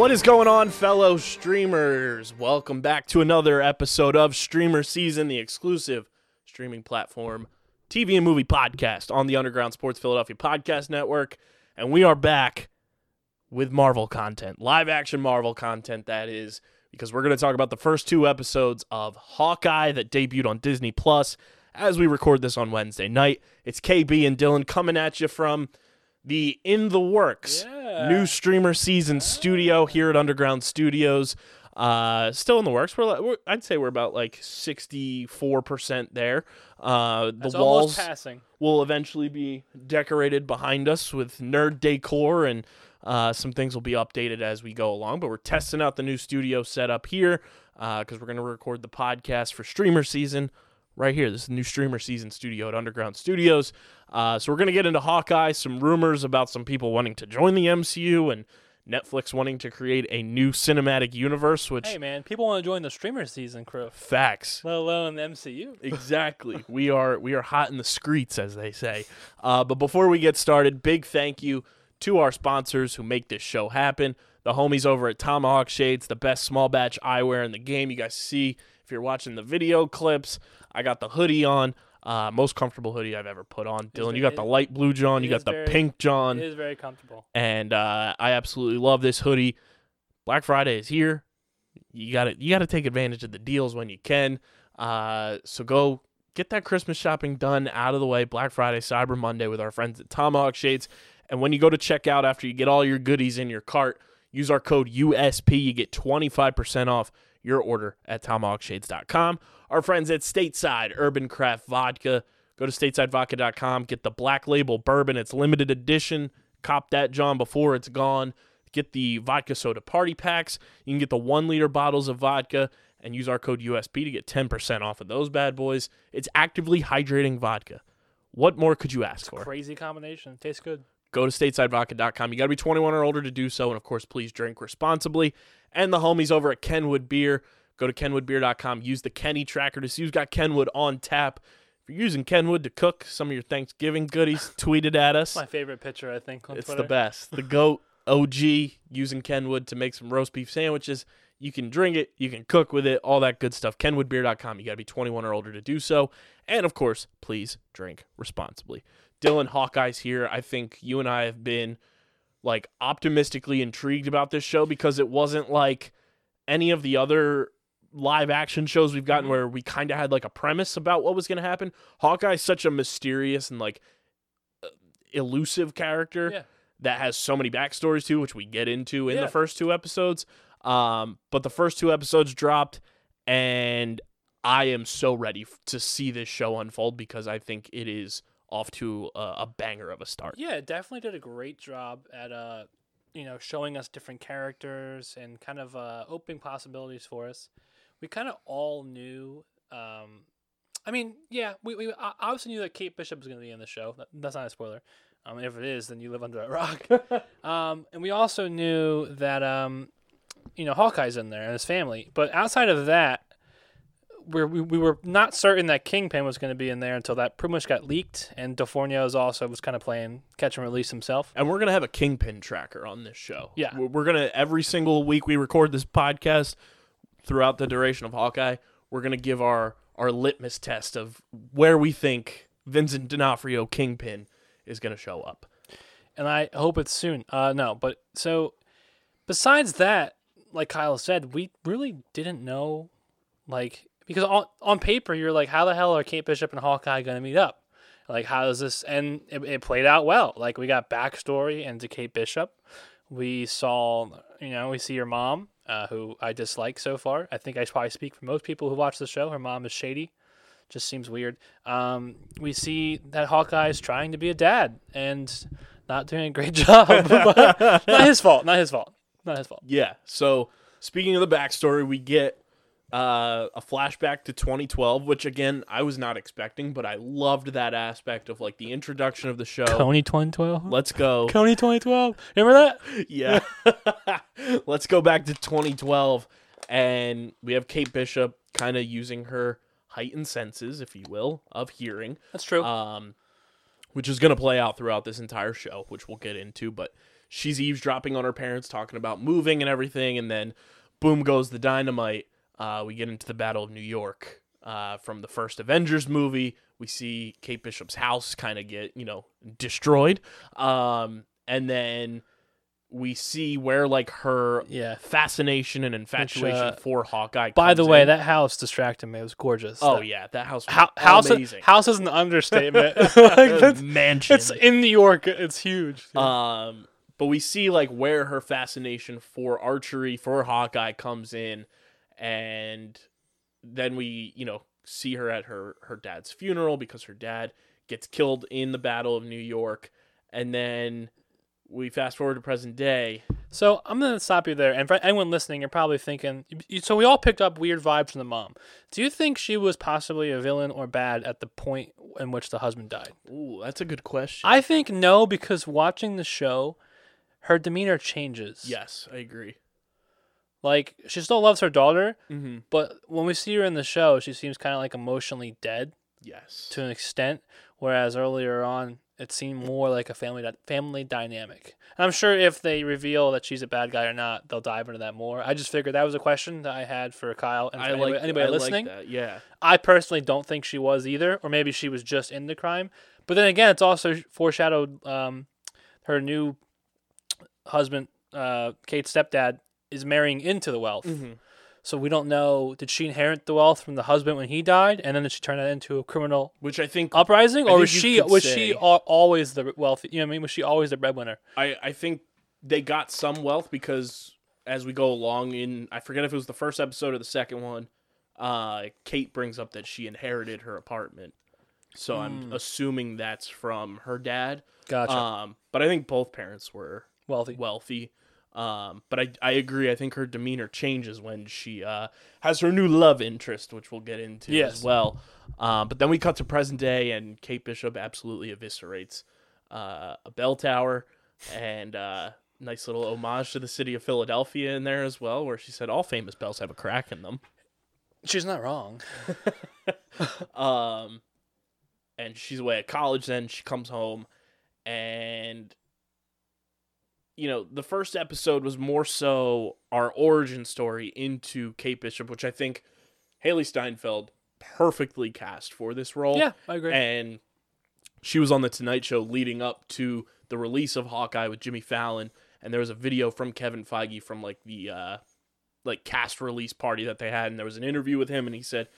What is going on, fellow streamers? Welcome back to another episode of Streamer Season, the exclusive streaming platform TV and movie podcast on the Underground Sports Philadelphia Podcast Network. And we are back with Marvel content, live action Marvel content, that is, because we're going to talk about the first two episodes of Hawkeye that debuted on Disney Plus as we record this on Wednesday night. It's KB and Dylan coming at you from the In the Works Yeah. new streamer season studio here at Underground Studios. Uh, still in the works. We're, we're I'd say we're about like sixty four percent there. Uh, the walls passing. will eventually be decorated behind us with nerd decor and uh, some things will be updated as we go along. But we're testing out the new studio setup here because we're going to record the podcast for streamer season right here. This is the new streamer season studio at Underground Studios. Uh, so we're going to get into Hawkeye, some rumors about some people wanting to join the MCU and Netflix wanting to create a new cinematic universe, which Hey man, people want to join the streamer season crew, facts. let alone the MCU. exactly. We are we are hot in the streets, as they say. Uh, but before we get started, big thank you to our sponsors who make this show happen. The homies over at Tomahawk Shades, the best small batch eyewear in the game. You guys see if you're watching the video clips. I got the hoodie on. Uh, most comfortable hoodie I've ever put on. Dylan, you got the light blue John, you got the very- pink John, It is very comfortable. and uh, I absolutely love this hoodie. Black Friday is here. You got to you got to take advantage of the deals when you can. Uh, so go get that Christmas shopping done out of the way. Black Friday, Cyber Monday with our friends at Tomahawk Shades. And when you go to checkout after you get all your goodies in your cart, use our code USP. You get 25% off your order at tomahawkshades.com. Our friends at Stateside Urban Craft Vodka. Go to statesidevodka.com. Get the black label bourbon. It's limited edition. Cop that, John, before it's gone. Get the vodka soda party packs. You can get the one liter bottles of vodka and use our code USP to get 10% off of those bad boys. It's actively hydrating vodka. What more could you ask for? Crazy combination. Tastes good. Go to statesidevodka.com. You got to be 21 or older to do so. And of course, please drink responsibly. And the homies over at Kenwood Beer. Go to kenwoodbeer.com. Use the Kenny tracker to see who's got Kenwood on tap. If you're using Kenwood to cook some of your Thanksgiving goodies, tweet it at us. My favorite picture, I think, It's Twitter. the best. The goat OG using Kenwood to make some roast beef sandwiches. You can drink it, you can cook with it, all that good stuff. KenwoodBeer.com. You got to be 21 or older to do so. And of course, please drink responsibly. Dylan Hawkeye's here. I think you and I have been like optimistically intrigued about this show because it wasn't like any of the other live action shows we've gotten Mhm. where we kind of had like a premise about what was going to happen. Hawkeye's such a mysterious and like uh, elusive character Yeah. that has so many backstories too, which we get into in Yeah. the first two episodes. Um, but the first two episodes dropped, and I am so ready f- to see this show unfold because I think it is off to a, a banger of a start. Yeah, it definitely did a great job at uh, you know, showing us different characters and kind of uh, opening possibilities for us. We kind of all knew. Um, I mean, yeah, we, we obviously knew that Kate Bishop was going to be in the show. That, that's not a spoiler. Um, if it is, then you live under a rock. um, and we also knew that um, you know, Hawkeye's in there and his family. But outside of that, we're, we we were not certain that Kingpin was going to be in there until that pretty much got leaked, and D'Onofrio's also was kind of playing catch and release himself. And we're gonna have a kingpin tracker on this show. Yeah. we're, we're gonna every single week we record this podcast throughout the duration of Hawkeye. We're gonna give our our litmus test of where we think Vincent D'Onofrio Kingpin is gonna show up. and I hope it's soon. Uh, no, but so besides that, like Kyle said, we really didn't know, like because on on paper you're like, how the hell are Kate Bishop and Hawkeye going to meet up? Like, how does this? And it, it played out well. Like we got backstory into Kate Bishop. We saw, you know, we see your mom, uh, who I dislike so far. I think I probably speak for most people who watch the show. Her mom is shady. Just seems weird. Um, we see that Hawkeye is trying to be a dad and not doing a great job. not his fault. Not his fault. Not his fault. Yeah. So speaking of the backstory, we get uh, a flashback to 2012, which again I was not expecting, but I loved that aspect of like the introduction of the show. Kony 2012. Let's go. Kony 2012. Remember that? yeah. Let's go back to 2012, and we have Kate Bishop kind of using her heightened senses, if you will, of hearing, That's true. um, which is going to play out throughout this entire show, which we'll get into. But she's eavesdropping on her parents talking about moving and everything, and then boom goes the dynamite. Uh, we get into the Battle of New York uh, from the first Avengers movie. We see Kate Bishop's house kind of get you know destroyed, um, and then we see where like her Yeah. fascination and infatuation uh, for Hawkeye. By the way, in. that house distracted me. It was gorgeous. oh That- yeah, that house was Hou- house, amazing. house is an understatement. like mansion. it's in New York. It's huge. Um, but we see like where her fascination for archery for Hawkeye comes in, and then we you know see her at her her dad's funeral because her dad gets killed in the Battle of New York, and then we fast forward to present day. So I'm gonna stop you there. And for anyone listening, you're probably thinking. So we all picked up weird vibes from the mom. Do you think she was possibly a villain or bad at the point in which the husband died? Ooh, that's a good question. I think no, because watching the show, her demeanor changes. yes, I agree. Like she still loves her daughter, Mm-hmm. but when we see her in the show, she seems kind of like emotionally dead Yes. to an extent. Whereas earlier on, it seemed more like a family dy- family dynamic. And I'm sure if they reveal that she's a bad guy or not, they'll dive into that more. I just figured that was a question that I had for Kyle and for I anybody, like anybody I like listening. that. Yeah. I personally don't think she was either, or maybe she was just in the crime. But then again, it's also foreshadowed um, her new husband, uh, Kate's stepdad, is marrying into the wealth. Mm-hmm. So we don't know did she inherit the wealth from the husband when he died, and then did she turn that into a criminal Which I think uprising, I or was she was say- she always the wealthy? You know what I mean? Was she always the breadwinner? I, I think they got some wealth because as we go along in I forget if it was the first episode or the second one, uh, Kate brings up that she inherited her apartment. So I'm assuming that's from her dad. Gotcha. Um, but I think both parents were wealthy. wealthy. Um, but I, I agree. I think her demeanor changes when she uh, has her new love interest, which we'll get into Yes. as well. Um, but then we cut to present day, and Kate Bishop absolutely eviscerates uh, a bell tower, and uh, nice little homage to the city of Philadelphia in there as well, where she said all famous bells have a crack in them. She's not wrong. Um, and she's away at college. Then she comes home, and you know the first episode was more so our origin story into Kate Bishop, which I think Hailee Steinfeld perfectly cast for this role. Yeah, I agree. and she was on the Tonight Show leading up to the release of Hawkeye with Jimmy Fallon, and there was a video from Kevin Feige from like the uh, like cast release party that they had, and there was an interview with him, and he said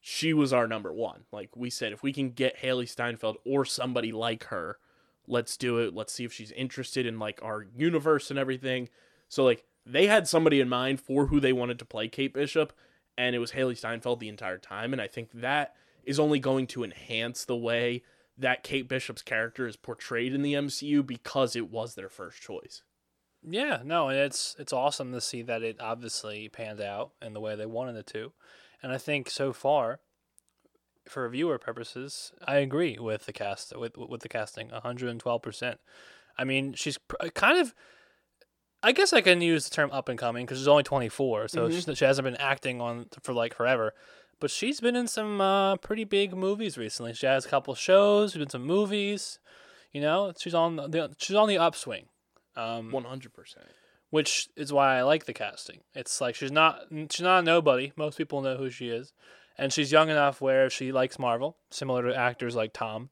she was our number one. Like we said, if we can get Hailee Steinfeld or somebody like her, let's do it. Let's see if she's interested in like our universe and everything. So like they had somebody in mind for who they wanted to play Kate Bishop, and it was Hailee Steinfeld the entire time. And I think that is only going to enhance the way that Kate Bishop's character is portrayed in the MCU because it was their first choice. Yeah, no, it's it's awesome to see that it obviously panned out in the way they wanted it to, and I think so far, for viewer purposes, I agree with the cast with with the casting, hundred and twelve percent. I mean, she's pr- kind of. I guess I can use the term up and coming because she's only 24, so Mhm. she's- she hasn't been acting on for like forever. But she's been in some uh, pretty big movies recently. She has a couple shows, she's been some movies. You know, she's on the she's on the upswing. Um, One hundred percent. which is why I like the casting. It's like she's not she's not a nobody. Most people know who she is, and she's young enough where if she likes Marvel, similar to actors like Tom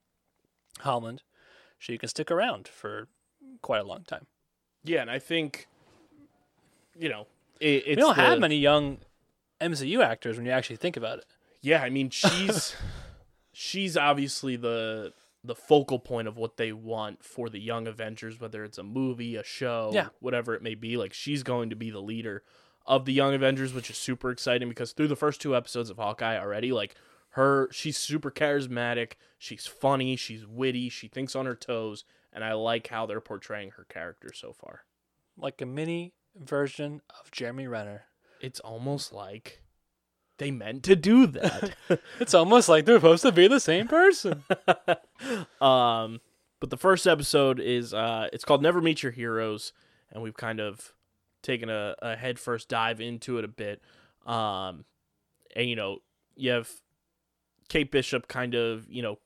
Holland, she can stick around for quite a long time. Yeah, and I think you know it, it's we don't have many young MCU actors when you actually think about it. Yeah, I mean she's she's obviously the the focal point of what they want for the young Avengers, whether it's a movie, a show, Yeah. whatever it may be. Like she's going to be the leader of the young Avengers, which is super exciting because through the first two episodes of Hawkeye already, like her she's super charismatic, she's funny, she's witty, she thinks on her toes, and I like how they're portraying her character so far. Like a mini version of Jeremy Renner. It's almost like they meant to do that. It's almost like they're supposed to be the same person. um, but the first episode is uh, it's called Never Meet Your Heroes, and we've kind of taken a, a head first dive into it a bit. Um, and you know, you have Kate Bishop kind of, you know,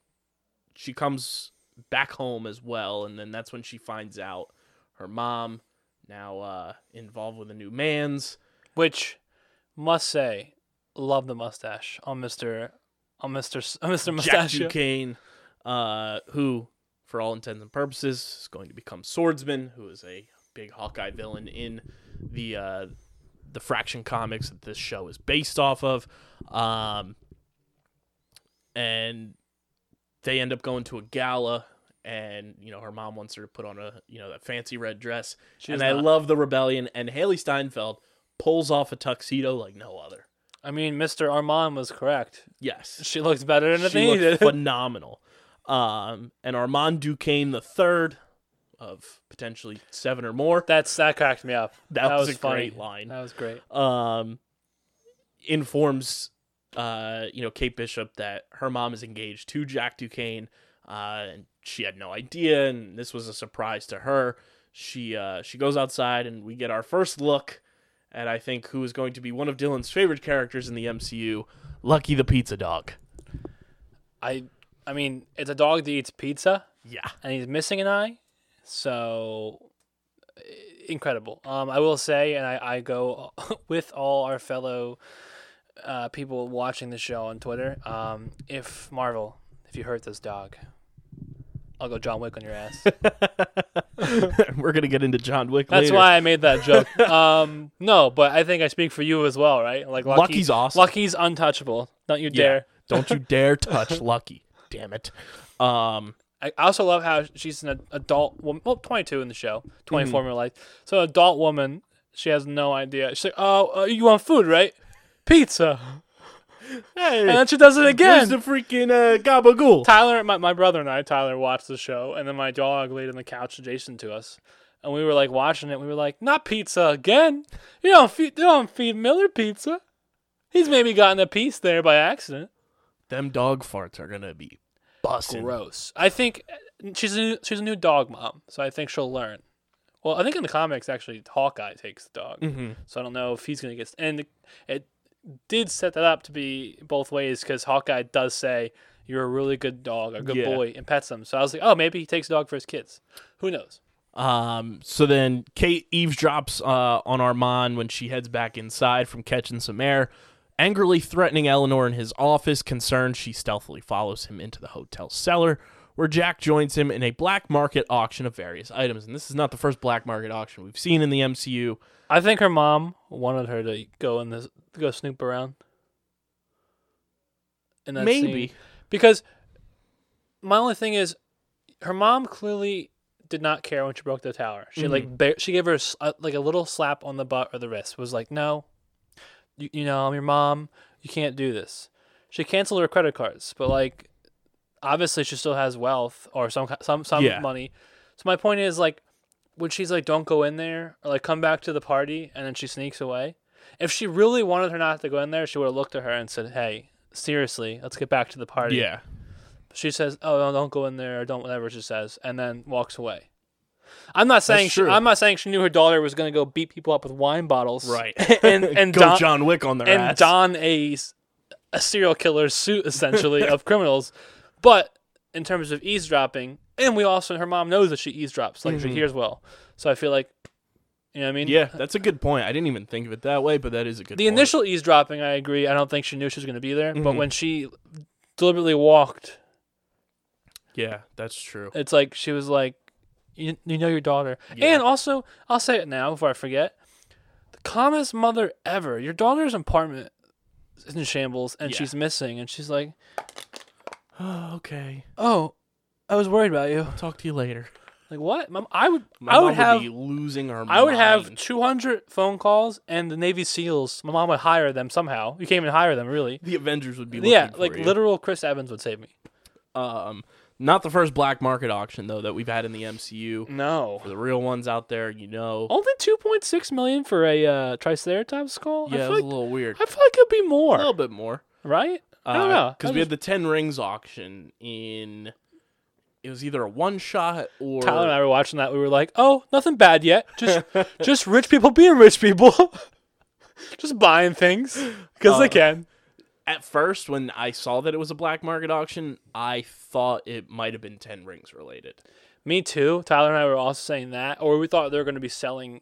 she comes back home as well, and then that's when she finds out her mom now uh, involved with a new man's. Which, must say, love the mustache on Mister on Mister on Mister Jack Mustachio. Duquesne, uh, who, for all intents and purposes, is going to become Swordsman, who is a big Hawkeye villain in the uh, the Fraction comics that this show is based off of. Um, and they end up going to a gala. And you know her mom wants her to put on a you know that fancy red dress, and does I not. love the rebellion. And Hailee Steinfeld pulls off a tuxedo like no other. I mean, Mister Armand was correct. Yes, She looks better than she did. phenomenal. Um, and Armand Duquesne the third of potentially seven or more. That's that cracked me up. That, was, a funny. great line. That was great. Um, informs uh, you know, Kate Bishop that her mom is engaged to Jack Duquesne, uh, and she had no idea, and this was a surprise to her. She uh, she goes outside, and we get our first look at I think who is going to be one of Dylan's favorite characters in the MCU, Lucky the Pizza Dog. I I mean, it's a dog that eats pizza Yeah, and he's missing an eye. So incredible. Um, I will say, and I, I go with all our fellow uh, people watching the show on Twitter. Um, if Marvel, if you hurt this dog, I'll go John Wick on your ass. we're gonna get into John Wick. That's later. why I made that joke. Um, no, but I think I speak for you as well, right? Like Lucky, Lucky's awesome. Lucky's untouchable. Don't you Yeah. dare. Don't you dare touch Lucky. Damn it. Um, I also love how she's an adult woman. Well, 22 in the show, 24 Mm-hmm. in real life. So, an adult woman, she has no idea. She's like, oh, uh, you want food, right? Pizza. hey, And then she does it where's again. the freaking uh, gabagool? Tyler, my, my brother and I, Tyler, watched the show, and then my dog laid on the couch adjacent to us. And we were like watching it. We were like, not pizza again. You don't feed, you don't feed Miller pizza. He's maybe gotten a piece there by accident. Them dog farts are gonna be busting. Gross. I think uh, she's a new, she's a new dog mom, so I think she'll learn. Well, I think in the comics actually Hawkeye takes the dog, Mm-hmm. so I don't know if he's gonna get. And it did set that up to be both ways because Hawkeye does say you're a really good dog, a good Yeah. boy, and pets him. So I was like, oh, maybe he takes a dog for his kids. Who knows? Um, so then Kate eavesdrops uh, on Armand when she heads back inside from catching some air, angrily threatening Eleanor in his office. Concerned, she stealthily follows him into the hotel cellar, where Jack joins him in a black market auction of various items. And this is not the first black market auction we've seen in the MCU. I think her mom wanted her to go in this, go snoop around. In that Maybe. scene. because my only thing is, her mom clearly did not care when she broke the tower. She mm-hmm. like ba- she gave her a, like a little slap on the butt or the wrist. Was like, no, you, you know, I'm your mom. You can't do this. She canceled her credit cards, but like, obviously she still has wealth or some some some Yeah. money. So my point is like, when she's like, don't go in there or like come back to the party, and then she sneaks away. If she really wanted her not to go in there, she would have looked at her and said, "Hey, seriously, let's get back to the party." Yeah. She says, "Oh, no, don't go in there, or don't whatever she says," and then walks away. I'm not saying she. I'm not saying she knew her daughter was going to go beat people up with wine bottles, Right. And and Go don, John Wick on their and ass. don a serial killer suit essentially of criminals, but in terms of eavesdropping, and we also her mom knows that she eavesdrops, like she Mhm. hears well. So I feel like, you know, what I mean, yeah, that's a good point. I didn't even think of it that way, but that is a good point. the point. initial eavesdropping, I agree. I don't think she knew she was going to be there, but Mhm. when she deliberately walked Yeah, that's true. It's like she was like, you, you know your daughter. Yeah. And also, I'll say it now before I forget. The calmest mother ever. Your daughter's apartment is in shambles and Yeah. she's missing. And she's like, Oh, okay. oh, I was worried about you. Talk to you later. Like, what? Mom, I would, My I mom would have. be losing her I would have 200 phone calls and the Navy SEALs. My mom would hire them somehow. You can't even hire them, really. the Avengers would be looking Yeah, like you. literal Chris Evans would save me. Um, not the first black market auction though that we've had in the MCU. No. For the real ones out there, you know. Only 2.6 million for a uh, Triceratops skull? yeah, I it feel, was like, a little weird. I feel like it'd be more. A little bit more. Right? I don't know. Because we just- had the Ten Rings auction in. It was either a one shot or. Tyler and I were watching that. We were like, "Oh, nothing bad yet. Just, just rich people being rich people, just buying things because Uh, they can." At first when I saw that it was a black market auction, I thought it might have been Ten Rings related. Me too. Tyler and I were also saying that, or we thought they were going to be selling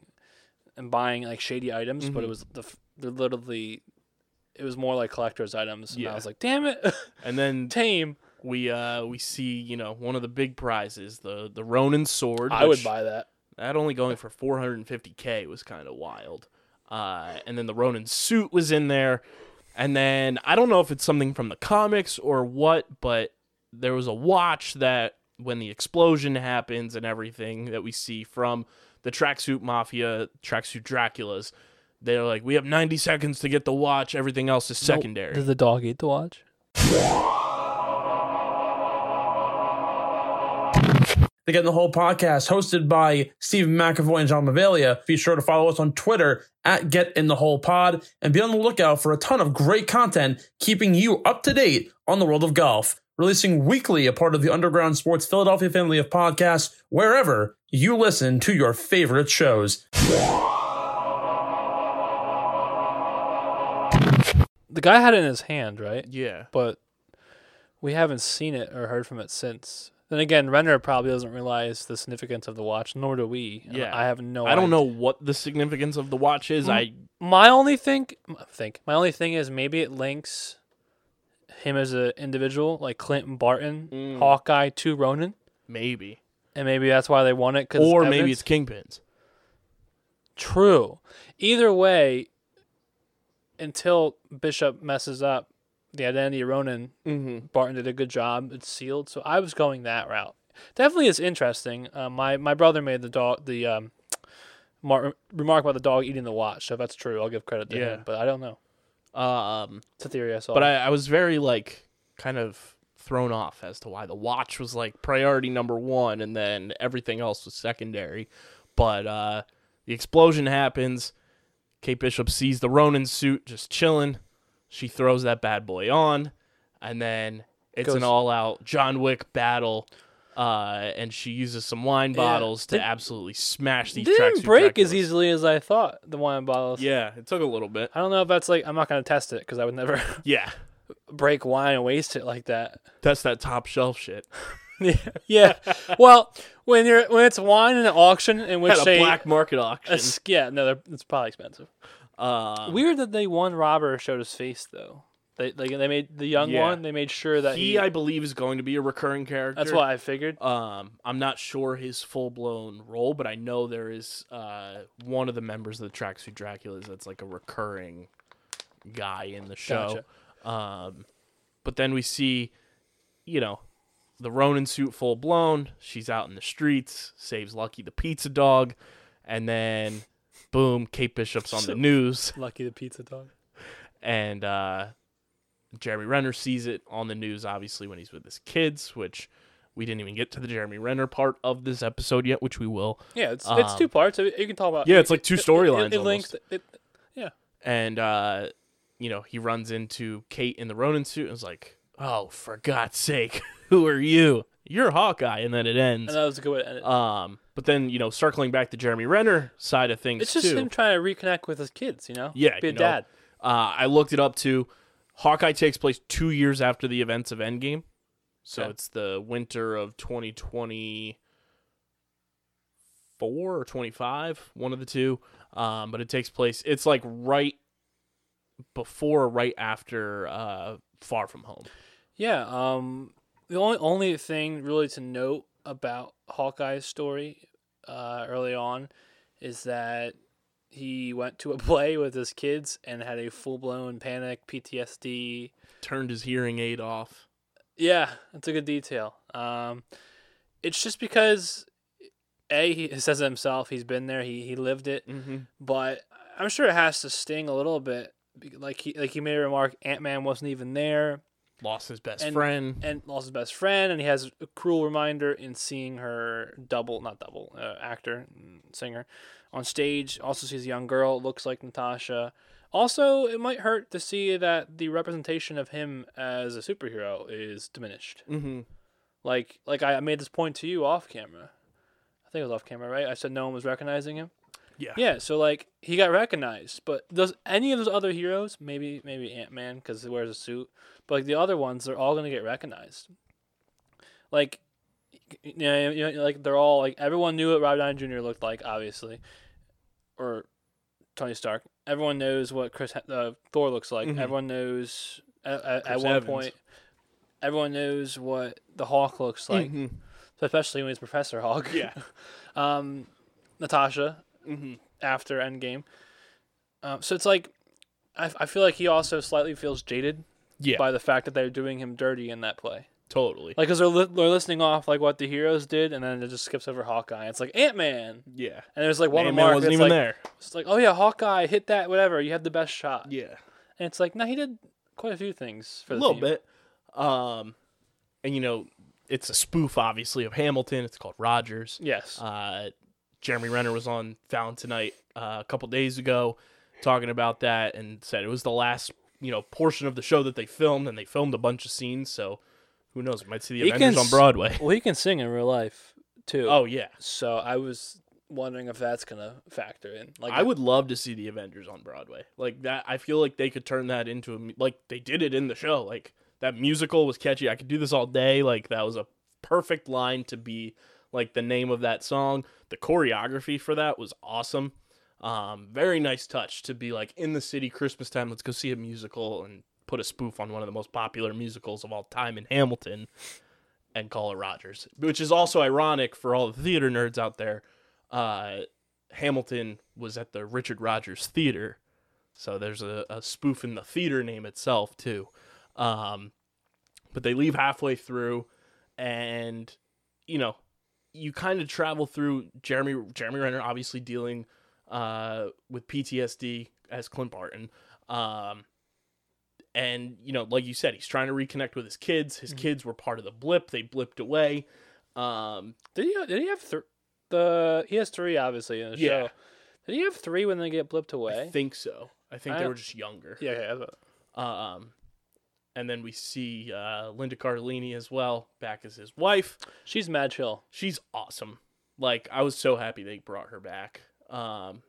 and buying like shady items, but it Mhm. was the literally it was more like collector's items. And Yeah. I was like, damn it, And then tame. we uh we see you know one of the big prizes, the the Ronin sword. I would buy that. That only going for 450k was kind of wild. Uh, and then the Ronin suit was in there. And then I don't know if it's something from the comics or what, but there was a watch that when the explosion happens and everything that we see from the tracksuit mafia, tracksuit Draculas, they're like, we have 90 seconds to get the watch. Everything else is secondary. Did the dog eat the watch? The Get in the Hole podcast, hosted by Stephen McAvoy and John Mavalia. Be sure to follow us on Twitter at Get in the Hole Pod and be on the lookout for a ton of great content keeping you up to date on the world of golf. Releasing weekly, a part of the Underground Sports Philadelphia family of podcasts, wherever you listen to your favorite shows. The guy had it in his hand, right? yeah. But we haven't seen it or heard from it since. Then again, Renner probably doesn't realize the significance of the watch, nor do we. Yeah. I have no. I don't idea. know what the significance of the watch is. Mm. I My only think, think my only thing is maybe it links him as an individual, like Clinton Barton, Mm. Hawkeye to Ronin, maybe. and maybe that's why they won it. Cause Or maybe it's Kingpins. true. Either way, until Bishop messes up the identity of Ronin, Mm-hmm. Barton did a good job. It's sealed, so I was going that route. Definitely is interesting. Uh, my my brother made the dog the um, mar- remark about the dog eating the watch. So if that's true, I'll give credit to Yeah. him. But I don't know. Um, It's a theory I saw. but I, I was very like kind of thrown off as to why the watch was like priority number one and then everything else was secondary. But uh, the explosion happens. Kate Bishop sees the Ronin suit just chilling. She throws that bad boy on, and then it's an all-out John Wick battle. Uh, and she uses some wine Yeah. bottles to Did- absolutely smash these didn't break as easily as I thought. The wine bottles. Yeah, it took a little bit. I don't know if that's like I'm not gonna test it because I would never Yeah, break wine and waste it like that. that's that top shelf shit. yeah. Yeah. well, when you're when it's wine in an auction in which At a they black market auction. es- yeah no it's probably expensive. Uh, Weird that they one robber showed his face though. They like they made the young Yeah. one. They made sure that he, he. I believe, is going to be a recurring character. that's what I figured. Um, I'm not sure his full blown role, but I know there is uh one of the members of the Tracksuit Draculas that's like a recurring guy in the show. Um, but then we see, you know, the Ronin suit full blown. She's out in the streets, saves Lucky the pizza dog, and then boom, Kate Bishop's on the news. Lucky the pizza dog. and uh, Jeremy Renner sees it on the news, obviously when he's with his kids, which we didn't even get to the Jeremy Renner part of this episode yet, which we will. Yeah, it's it's Um, two parts. You can talk about. Yeah, it's like two it- it- storylines It, it links. It, And uh, you know, he runs into Kate in the Ronin suit and is like, "Oh, for God's sake, who are you? You're Hawkeye." And then it ends. and that was a good way to end it. Um, but then you know, circling back to Jeremy Renner side of things it's just too. him trying to reconnect with his kids. You know. Yeah, Be a you know, dad. Uh, I looked it up too. Hawkeye takes place two years after the events of Endgame, so Okay. it's the winter of 2024 or 25, one of the two. Um, but it takes place. It's like right before, right after uh, Far From Home. Yeah. Um. The only only thing really to note about Hawkeye's story, uh, early on, is that he went to a play with his kids and had a full blown panic, PTSD. Turned his hearing aid off. Yeah, that's a good detail. Um, it's just because a he says it himself. He's been there. He he lived it. Mm-hmm. But I'm sure it has to sting a little bit. Like he like he made a remark. Ant Man wasn't even there Lost his best And- friend. and lost his best friend, and he has a cruel reminder in seeing her double, not double, uh, actor, mm, singer, on stage. Also sees a young girl, looks like Natasha. Also, it might hurt to see that the representation of him as a superhero is diminished. mm-hmm. Like, like I made this point to you off camera. I think it was off camera, right? I said no one was recognizing him. Yeah. Yeah, so like he got recognized, but does any of those other heroes, maybe maybe Ant Man because he wears a suit, but like the other ones, they're all gonna get recognized. Like, you know, you know, like they're all like everyone knew what Robert Downey Jr. looked like, obviously, or Tony Stark. Everyone knows what Chris uh, Thor looks like. Mhm. Everyone knows at, at, at one Evans. point. Everyone knows what the Hawk looks like, Mhm. especially when he's Professor Hulk. Yeah. um, Natasha hmm after Endgame. Um, so it's like I, I feel like he also slightly feels jaded Yeah. by the fact that they're doing him dirty in that play. totally. Like, cause they're, li- they're listening off like what the heroes did, and then it just skips over Hawkeye. It's like Ant Man, yeah. and there's like one Ant-Man remark wasn't even like, there. it's like, oh yeah, Hawkeye hit that, whatever. You had the best shot, Yeah. and it's like, no, he did quite a few things for a little team. bit. Um, and you know, it's a spoof, obviously, of Hamilton. It's called Rogers. Yes, Uh, Jeremy Renner was on Fallon tonight uh, a couple days ago, talking about that, and said it was the last you know portion of the show that they filmed, and they filmed a bunch of scenes. So who knows? We might see the He Avengers on Broadway. well, he can sing in real life too. Oh yeah, so I was wondering if that's gonna factor in. Like, I would love to see the Avengers on Broadway. Like that, I feel like they could turn that into a like they did it in the show. Like that musical was catchy. I could do this all day. Like that was a perfect line to be like the name of that song. The choreography for that was awesome. Um, very nice touch to be like in the city Christmas time. Let's go see a musical and put a spoof on one of the most popular musicals of all time in Hamilton and call it Rogers, which is also ironic for all the theater nerds out there. Uh, Hamilton was at the Richard Rodgers Theater, so there's a, a spoof in the theater name itself too. Um, but they leave halfway through, and you know, you kind of travel through Jeremy Jeremy Renner, obviously dealing uh, with PTSD as Clint Barton. Um, and you know, like you said, he's trying to reconnect with his kids. His kids were part of the blip; they blipped away. Um, Did he? Did he have th- the? He has three, obviously, in the Yeah. show. Did he have three when they get blipped away? I think so. I think I they were just younger. yeah, yeah. Um, and then we see uh, Linda Cardellini as well, back as his wife. She's mad chill. She's awesome. Like I was so happy they brought her back. Um,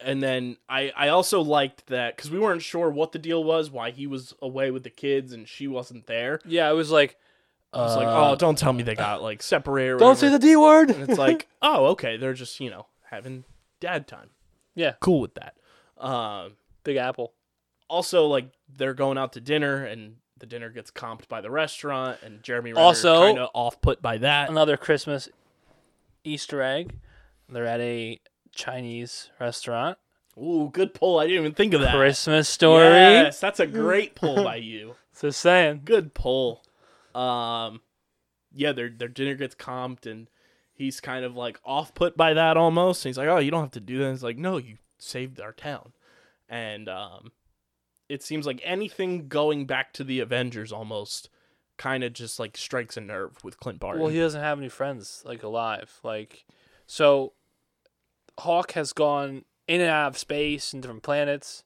and then I I also liked that because we weren't sure what the deal was, why he was away with the kids and she wasn't there. Yeah, it was like. I was like, uh, oh, don't tell me they got like separated. Don't say the D word. And it's like, oh, okay, they're just you know having dad time. Yeah. cool with that. Um, Big Apple. Also like they're going out to dinner and the dinner gets comped by the restaurant and Jeremy Renner Also- kind of off put by that. Another Christmas Easter egg. They're at a Chinese restaurant. Ooh, good pull. I didn't even think of that. Christmas story. Yes, that's a great pull by you. Just saying. Good pull. Um, yeah, their their dinner gets comped and he's kind of like off put by that almost. And he's like, oh, you don't have to do that. He's like, no, you saved our town, and um, it seems like anything going back to the Avengers almost kind of just like strikes a nerve with Clint Barton. Well, he doesn't have any friends like alive. Like, so Hawk has gone in and out of space and different planets.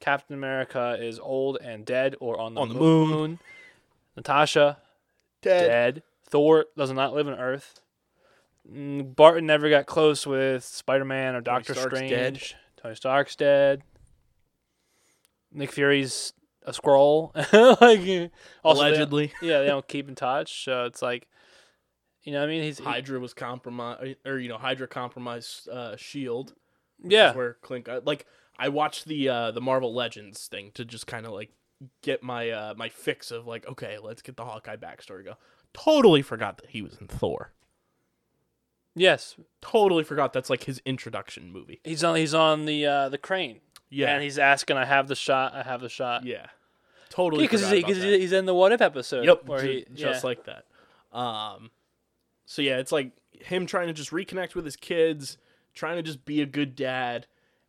Captain America is old and dead or on the, On the moon. Natasha dead. dead. Thor does not live on Earth. Mm, Barton never got close with Spider Man or Doctor Strange. dead. Tony Stark's dead. Nick Fury's a scroll. like also they- Allegedly, yeah, they don't keep in touch. So it's like, you know, what I mean, he's he- Hydra was compromised, or you know, Hydra compromised uh, Shield. which yeah, is where Clint got like I watched the uh the Marvel Legends thing to just kind of like get my uh my fix of like okay, let's get the Hawkeye backstory go. Totally forgot that he was in Thor. yes, Totally forgot that's like his introduction movie. he's on he's on the uh, the crane. Yeah, and he's asking, "I have the shot. I have the shot." yeah, totally. because forgot he's, about 'cause that. he's in the What If episode. Yep, where ju- he just yeah. like that. Um, so yeah, it's like him trying to just reconnect with his kids, trying to just be a good dad,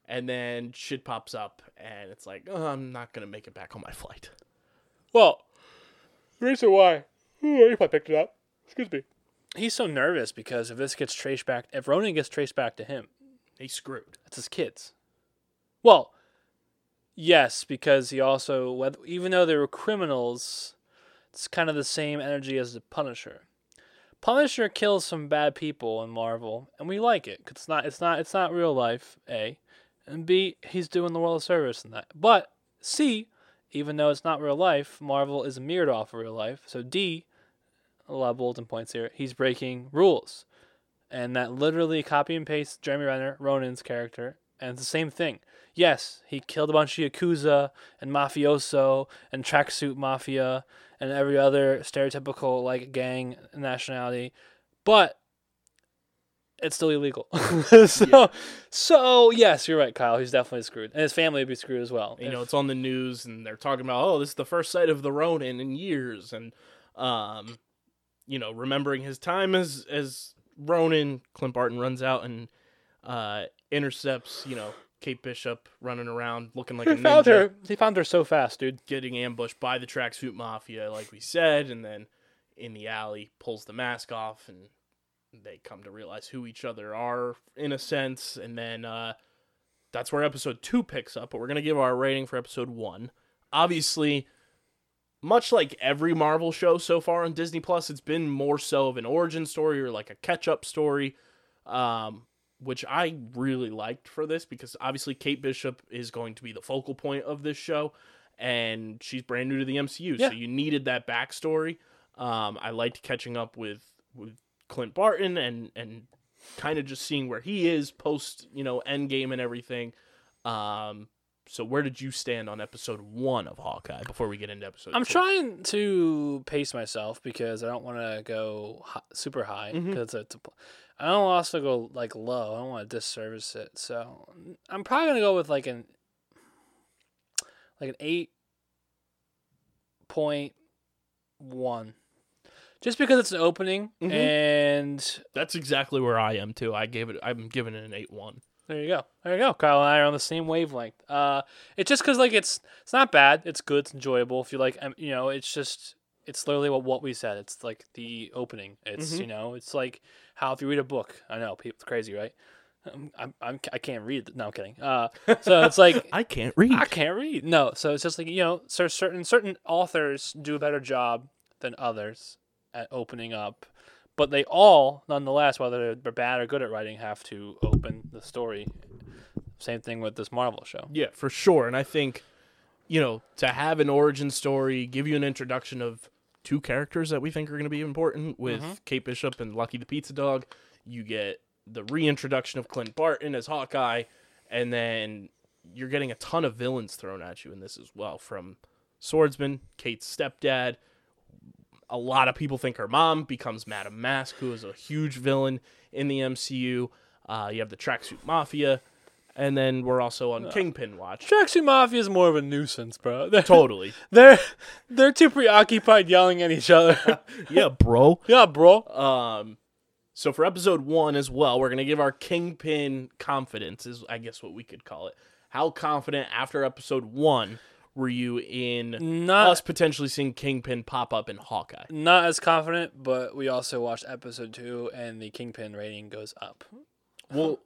and then shit pops up, and it's like, oh, I'm not gonna make it back on my flight. Well, the reason why Ooh, I picked it up. Excuse me. He's so nervous because if this gets traced back, if Ronin gets traced back to him, He's screwed. it's his kids. Well, yes, because he also, even though they were criminals, it's kind of the same energy as the Punisher. Punisher kills some bad people in Marvel, and we like it 'cause it's not it's not it's not real life. A, and B, he's doing the world a service in that. But C, even though it's not real life, Marvel is mirrored off of real life. So D, a lot of bulletin points here. He's breaking rules, and that literally copy and paste Jeremy Renner, Ronin's character, and it's the same thing. Yes, he killed a bunch of yakuza and mafioso and tracksuit mafia and every other stereotypical like gang nationality, but it's still illegal. so, so yes, you're right, Kyle. He's definitely screwed, and his family would be screwed as well. You know, it's on the news, and they're talking about, oh, this is the first sight of the Ronin in years, and um, you know, remembering his time as as Ronin, Clint Barton runs out and uh intercepts, you know, Kate Bishop running around looking like a he found ninja, her. He found her so fast, dude. getting ambushed by the tracksuit mafia, like we said, and then in the alley pulls the mask off, and they come to realize who each other are in a sense, and then uh that's where episode two picks up, but we're gonna give our rating for episode one. Obviously, much like every Marvel show so far on Disney Plus, it's been more so of an origin story or like a catch up story. Um, which I really liked for this because obviously Kate Bishop is going to be the focal point of this show, and she's brand new to the MCU, Yeah. so you needed that backstory. Um, I liked catching up with with Clint Barton and and kind of just seeing where he is post you know Endgame and everything. Um, so where did you stand on episode one of Hawkeye before we get into episode? I'm trying to pace myself because I don't want to go super high because it's. A, I don't also go like low. I don't want to disservice it. So I'm probably gonna go with like an like an eight point one, just because it's an opening Mhm. and That's exactly where I am too. I gave it. I'm giving it an eight one. There you go. There you go. Kyle and I are on the same wavelength. Uh, it's just because like it's it's not bad. It's good. It's enjoyable. If you like, um, you know, it's just it's literally what what we said. It's like the opening. It's Mhm. you know, it's like how if you read a book. I know people, it's crazy, right? Um, I'm, I'm I can't read. No, I'm kidding. Uh, so it's like I can't read. I can't read. No, so it's just like you know, cer- certain certain authors do a better job than others at opening up, but they all, nonetheless, whether they're bad or good at writing, have to open the story. Same thing with this Marvel show. Yeah, for sure. And I think, you know, to have an origin story, give you an introduction of two characters that we think are going to be important with Mhm. Kate Bishop and Lucky the Pizza Dog. You get the reintroduction of Clint Barton as Hawkeye, and then you're getting a ton of villains thrown at you in this as well from Swordsman, Kate's stepdad. A lot of people think her mom becomes Madame Mask, who is a huge villain in the MCU. Uh, you have the Tracksuit Mafia, and then we're also on Kingpin watch. Tracksuit Mafia is more of a nuisance, bro. They're, Totally. they're they're too preoccupied yelling at each other. yeah, bro. yeah, bro. Um, so for episode one as well, we're gonna give our Kingpin confidence, is I guess what we could call it. How confident after episode one were you in Not us potentially seeing Kingpin pop up in Hawkeye? not as confident, but we also watched episode two, and the Kingpin rating goes up. We'll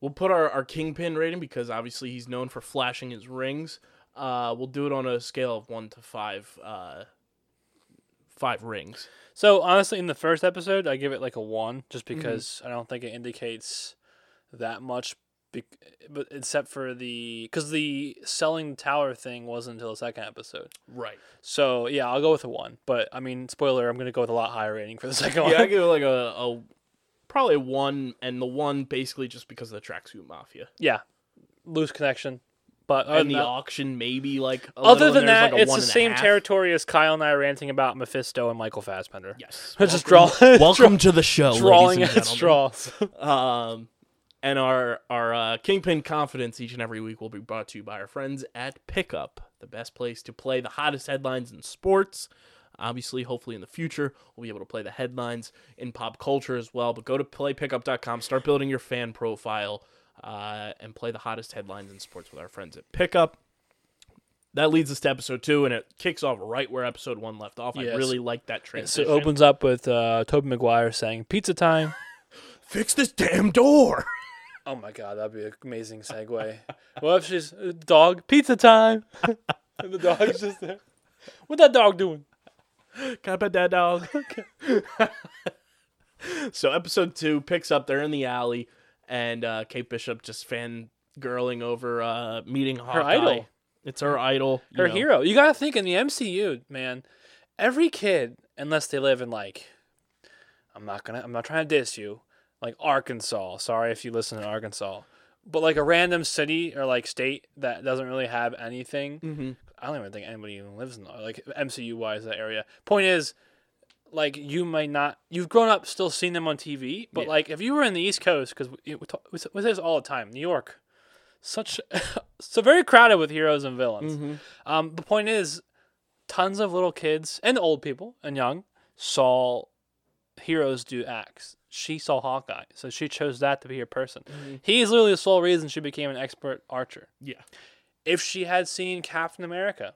we'll put our, our Kingpin rating because obviously he's known for flashing his rings. Uh, we'll do it on a scale of one to five. Uh, five rings. So honestly, in the first episode, I give it like a one, just Mm-hmm. because I don't think it indicates that much. bec- But except for the because the selling the tower thing wasn't until the second episode. Right. So yeah, I'll go with a one. But I mean, spoiler, I'm gonna go with a lot higher rating for the second Yeah, I give it like a, a probably one, and the one basically just because of the tracksuit mafia. yeah, loose connection. But and the that, auction maybe like other than that, like, it's the same territory as Kyle and I ranting about Mephisto and Michael Fassbender. Yes. Just Welcome- draw, Welcome to the show, drawing at straws. Um, and our our uh, Kingpin confidence each and every week will be brought to you by our friends at Pickup, the best place to play the hottest headlines in sports. Obviously, hopefully in the future, we'll be able to play the headlines in pop culture as well. But go to playpickup.com, start building your fan profile, uh, and play the hottest headlines in sports with our friends at Pickup. That leads us to episode two, and it kicks off right where episode one left off. I really like that transition. it opens up with uh, Tobey Maguire saying "Pizza time." Fix this damn door. Oh my god, that'd be an amazing segue. what if she's uh, dog pizza time? and the dog's just there. What that dog doing? Can I pet that dog? so episode two picks up. They're in the alley, and uh, Kate Bishop just fangirling over uh, meeting Hawkeye. idol. It's her idol. you Her know. hero. You gotta think in the MCU, man. Every kid, unless they live in like, I'm not gonna, I'm not trying to diss you, like Arkansas. Sorry if you listen to Arkansas, but like a random city or like state that doesn't really have anything. Mm-hmm. I don't even think anybody even lives in like MCU wise that area. Point is, like you might not, you've grown up still seeing them on TV, but Yeah. like if you were in the East Coast, because we, we, we say this all the time, New York, such so very crowded with heroes and villains. Mm-hmm. Um, the point is, tons of little kids and old people and young saw heroes do acts. She saw Hawkeye, so she chose that to be her person. He is literally the sole reason she became an expert archer. Yeah. If she had seen Captain America,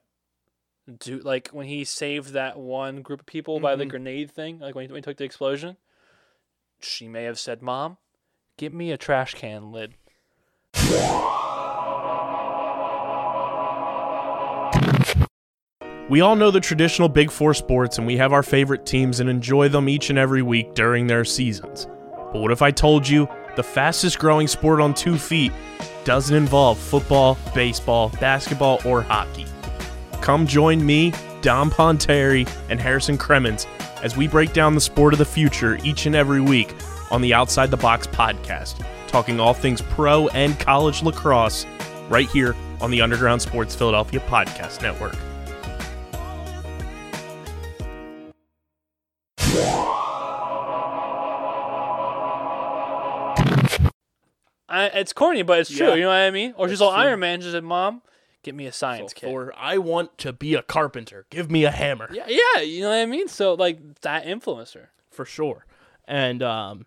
do like when he saved that one group of people by the Mhm. grenade thing, like when he, when he took the explosion, she may have said, "Mom, get me a trash can lid." We all know the traditional Big Four sports, and we have our favorite teams and enjoy them each and every week during their seasons. But what if I told you the fastest growing sport on two feet doesn't involve football, baseball, basketball, or hockey? Come join me, Dom Ponteri, and Harrison Cremens as we break down the sport of the future each and every week on the Outside the Box podcast, talking all things pro and college lacrosse right here on the Underground Sports Philadelphia Podcast Network. I, it's corny, but it's true. Yeah. You know what I mean? Or she's That's all true. Iron Man. She said, "Mom, get me a science kit." Or I want to be a carpenter. Give me a hammer. Yeah, yeah, you know what I mean. So like that influencer. For sure. And um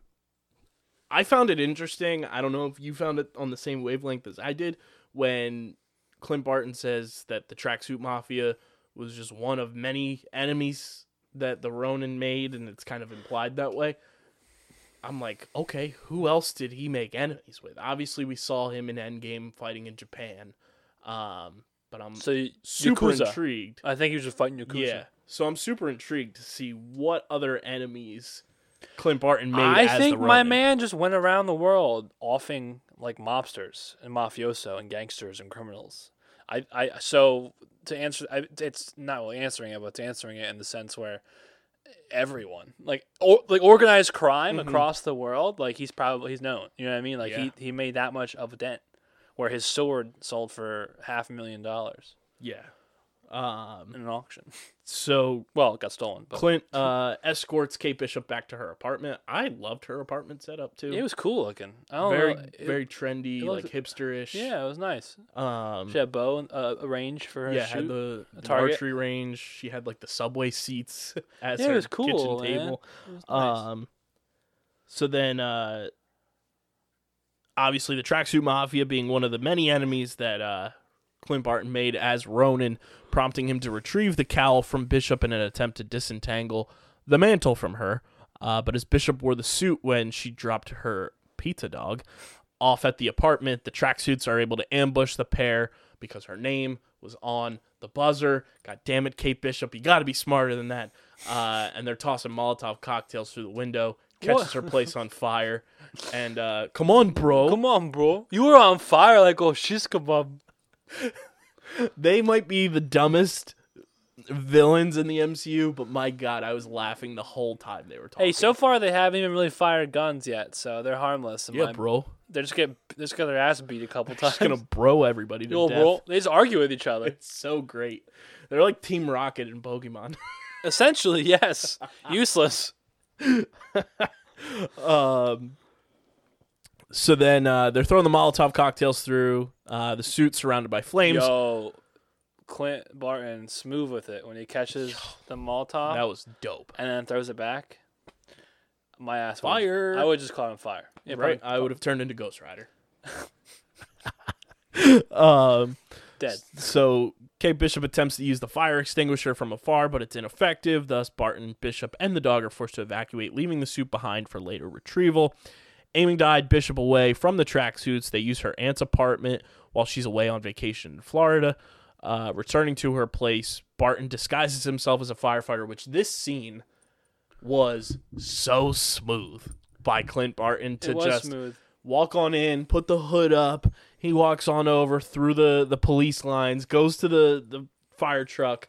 I found it interesting. I don't know if you found it on the same wavelength as I did when Clint Barton says that the tracksuit mafia was just one of many enemies that the Ronin made and it's kind of implied that way. I'm like, okay, who else did he make enemies with? Obviously we saw him in Endgame fighting in Japan. Um but I'm So super Yakuza. intrigued. I think he was just fighting Yakuza. Yeah. So I'm super intrigued to see what other enemies Clint Barton made. I think my man just went around the world offing like mobsters and mafioso and gangsters and criminals. I, I so to answer I, it's not really answering it, but it's answering it in the sense where everyone like or, like organized crime Mhm. across the world, like he's probably he's known. You know what I mean? Like Yeah. he he made that much of a dent, where his sword sold for half a million dollars Yeah. Um. in an auction. So Well, it got stolen, but Clint uh, escorts Kate Bishop back to her apartment. I loved her apartment setup too. it was cool looking. I don't very know. It- very trendy, it like hipsterish. yeah, it was nice. Um. She had a bow and uh, a range for her yeah, shoot. had the, the archery range. She had like the subway seats as Yeah, her cool, kitchen table. It was nice. Um, so then, uh, obviously, the tracksuit mafia being one of the many enemies that uh, Clint Barton made as Ronin, prompting him to retrieve the cowl from Bishop in an attempt to disentangle the mantle from her. Uh, but as Bishop wore the suit when she dropped her pizza dog off at the apartment, the tracksuits are able to ambush the pair because her name was on the buzzer. God damn it, Kate Bishop, you got to be smarter than that. Uh, and they're tossing Molotov cocktails through the window, catches What? her place on fire, and uh, come on, bro. Come on, bro. You were on fire like oh shish kebab. They might be the dumbest villains in the MCU, but my God, I was laughing the whole time they were talking. Hey, so far they haven't even really fired guns yet, so they're harmless. yeah, bro, They just get they just got their ass beat a couple times. just gonna bro everybody to death. bro, they just argue with each other. It's so great. They're like Team Rocket in Pokemon. Essentially, yes. Useless. um, so then uh, they're throwing the Molotov cocktails through. Uh, the suit surrounded by flames. Yo, Clint Barton smooth with it when he catches the Molotov That was dope. and then throws it back. My ass. Fire. I would just call him fire. Yeah, right? I would have turned into Ghost Rider. um, dead. so Kate Bishop attempts to use the fire extinguisher from afar, but it's ineffective. Thus, Barton, Bishop, and the dog are forced to evacuate, leaving the suit behind for later retrieval. Aiming to hide Bishop away from the tracksuits, they use her aunt's apartment while she's away on vacation in Florida. Uh, returning to her place, Barton disguises himself as a firefighter, which this scene was so smooth by Clint Barton to just smooth. walk on in, put the hood up. He walks on over through the, the police lines, goes to the, the fire truck,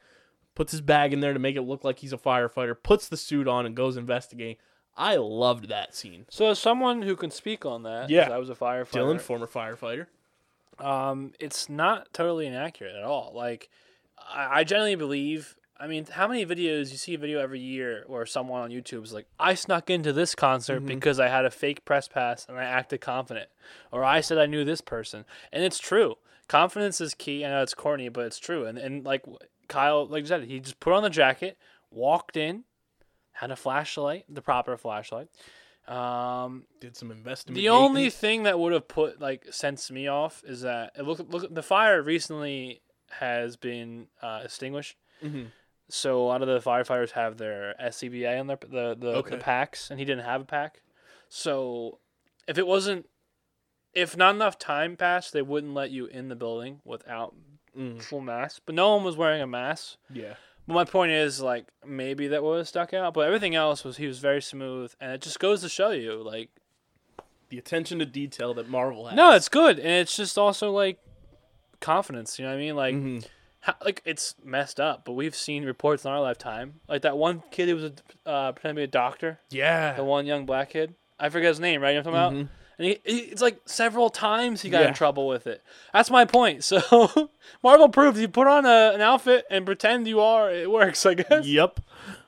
puts his bag in there to make it look like he's a firefighter, puts the suit on, and goes investigating. I loved that scene. So as someone who can speak on that, 'cause Yeah. I was a firefighter. Dylan, former firefighter. Um, it's not totally inaccurate at all. Like, I, I generally believe. I mean, how many videos you see a video every year where someone on YouTube is like, "I snuck into this concert Mm-hmm. because I had a fake press pass and I acted confident," or "I said I knew this person," and it's true. Confidence is key. I know it's corny, but it's true. And and like Kyle, like you said, he just put on the jacket, walked in, had a flashlight, the proper flashlight. Um, Did some investigation. the only thing that would have put like sensed me off is that it look look the fire recently has been uh, extinguished. Mhm. So a lot of the firefighters have their SCBA on their the the, Okay. the packs, and he didn't have a pack. So if it wasn't, if not enough time passed, they wouldn't let you in the building without Mm, full mask. But no one was wearing a mask. yeah. But my point is, like, maybe that would have stuck out. But everything else was he was very smooth, and it just goes to show you, like, The attention to detail that Marvel has. No, it's good, and it's just also like confidence. You know what I mean? Like, Mhm. how, like it's messed up, but we've seen reports in our lifetime, like that one kid who was a, uh, pretending to be a doctor, Yeah. the one young black kid. I forget his name, right? You know what I'm talking Mhm. about? And he, he, it's like several times he got Yeah. in trouble with it. That's my point. So Marvel proves you put on a, an outfit and pretend you are, it works. I guess. Yep.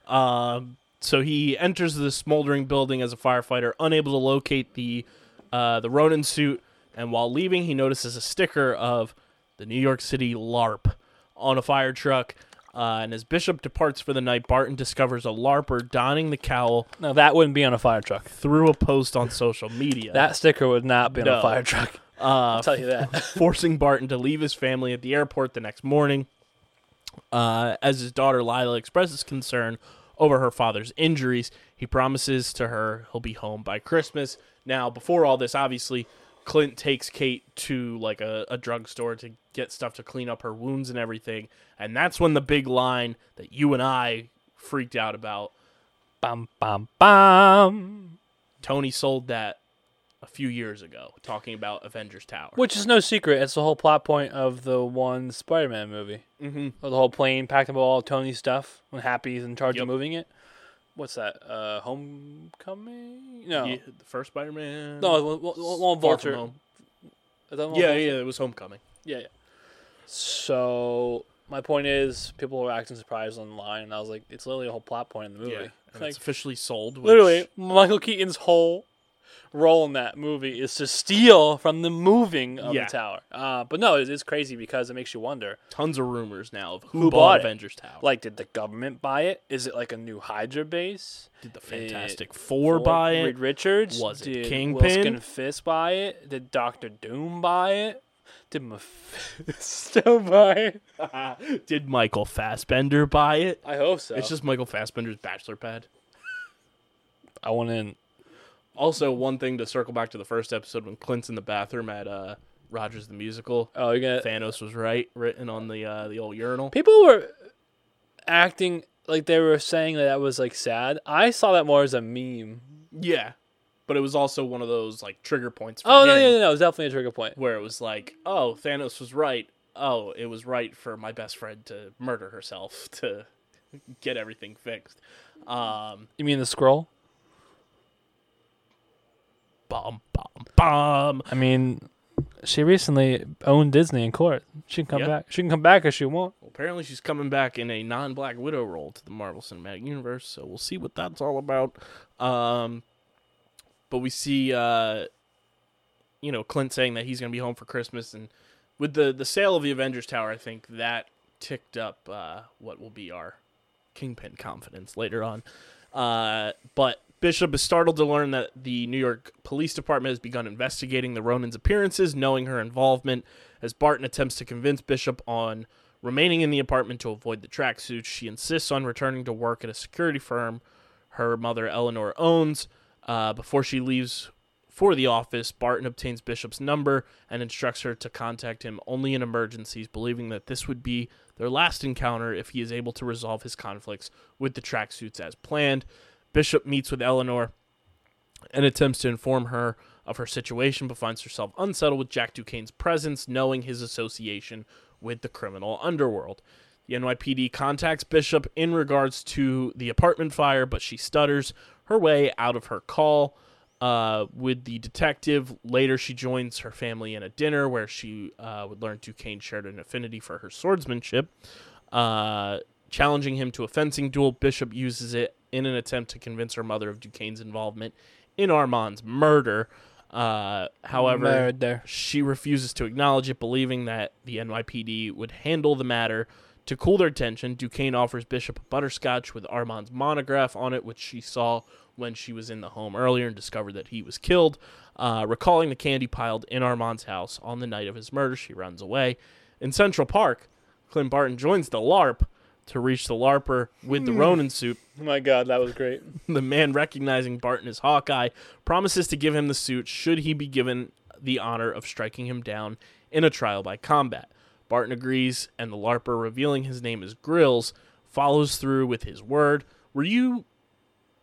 Um, so he enters the smoldering building as a firefighter, unable to locate the uh, the Ronin suit, and while leaving, he notices a sticker of the New York City LARP on a fire truck. Uh, and as Bishop departs for the night, Barton discovers a LARPer donning the cowl No, that wouldn't be on a fire truck. through a post on social media. That sticker would not be on No. a fire truck. uh, I'll tell you that. forcing Barton to leave his family at the airport the next morning. Uh, as his daughter Lila expresses concern over her father's injuries, he promises to her he'll be home by Christmas. Now, before all this, obviously, Clint takes Kate to like a, a drugstore to get stuff to clean up her wounds and everything. And that's when the big line that you and I freaked out about. bum bum bum. Tony sold that a few years ago, talking about Avengers Tower. Which is no secret. It's the whole plot point of the one Spider-Man movie. mm-hmm. Or the whole plane packed up with all Tony's stuff when Happy's in charge Yep. of moving it. What's that? Uh, Homecoming? No, the first Spider-Man. no, one, one, one Far From Vulture. Home. Is that Yeah, yeah, it was Homecoming. yeah, yeah. So my point is, people were acting surprised online, and I was like, it's literally a whole plot point in the movie. Yeah, and Like, it's officially sold. Which, literally, Michael Keaton's whole role in that movie is to steal from the moving of Yeah. the tower. Uh, but no, it is crazy because it makes you wonder. tons of rumors now of who, Who bought, bought it? Avengers Tower. Like, did the government buy it? Is it like a new Hydra base? did the Fantastic Four buy it? Reed Richards? Was it Did Kingpin? Wilson Fisk buy it? Did Doctor Doom buy it? Did Mephisto buy it? did Michael Fassbender buy it? I hope so. It's just Michael Fassbender's bachelor pad. I want in. Also, one thing to circle back to the first episode when Clint's in the bathroom at uh, Rogers the Musical. Oh, you're gonna. Thanos was right, written on the uh, the old urinal. People were acting like they were saying that that was like sad. I saw that more as a meme. Yeah, but it was also one of those like trigger points. For Oh no, yeah, no, no, it was definitely a trigger point. where it was like, oh, Thanos was right. Oh, it was right for my best friend to murder herself to get everything fixed. Um, You mean the scroll? Bum bum bum. I mean, she recently owned Disney in court. She can come Yeah. back. She can come back if she wants. Well, apparently, she's coming back in a non-Black Widow role to the Marvel Cinematic Universe, so we'll see what that's all about. Um, but we see, uh, you know, Clint saying that he's going to be home for Christmas, and with the the sale of the Avengers Tower, I think that ticked up uh, what will be our Kingpin confidence later on. Uh, but Bishop is startled to learn that the New York Police Department has begun investigating the Ronin's appearances, knowing her involvement. As Barton attempts to convince Bishop on remaining in the apartment to avoid the tracksuits, she insists on returning to work at a security firm her mother Eleanor owns. Uh, before she leaves for the office, Barton obtains Bishop's number and instructs her to contact him only in emergencies, believing that this would be their last encounter if he is able to resolve his conflicts with the tracksuits as planned. Bishop meets with Eleanor and attempts to inform her of her situation, but finds herself unsettled with Jack Duquesne's presence, knowing his association with the criminal underworld. The NYPD contacts Bishop in regards to the apartment fire, but she stutters her way out of her call uh, with the detective. Later, she joins her family in a dinner where she uh, would learn Duquesne shared an affinity for her swordsmanship. Uh, challenging him to a fencing duel, Bishop uses it in an attempt to convince her mother of Duquesne's involvement in Armand's murder. Uh, however, Murder. she refuses to acknowledge it, believing that the NYPD would handle the matter. To cool their tension, Duquesne offers Bishop a butterscotch with Armand's monograph on it, which she saw when she was in the home earlier and discovered that he was killed. Uh, recalling the candy piled in Armand's house on the night of his murder, she runs away. In Central Park, Clint Barton joins the LARP to reach the LARPer with the hmm. Ronin suit Oh my god, that was great. the man, recognizing Barton as Hawkeye, promises to give him the suit should he be given the honor of striking him down in a trial by combat. Barton agrees, and the LARPer, revealing his name is Grills, follows through with his word. Were you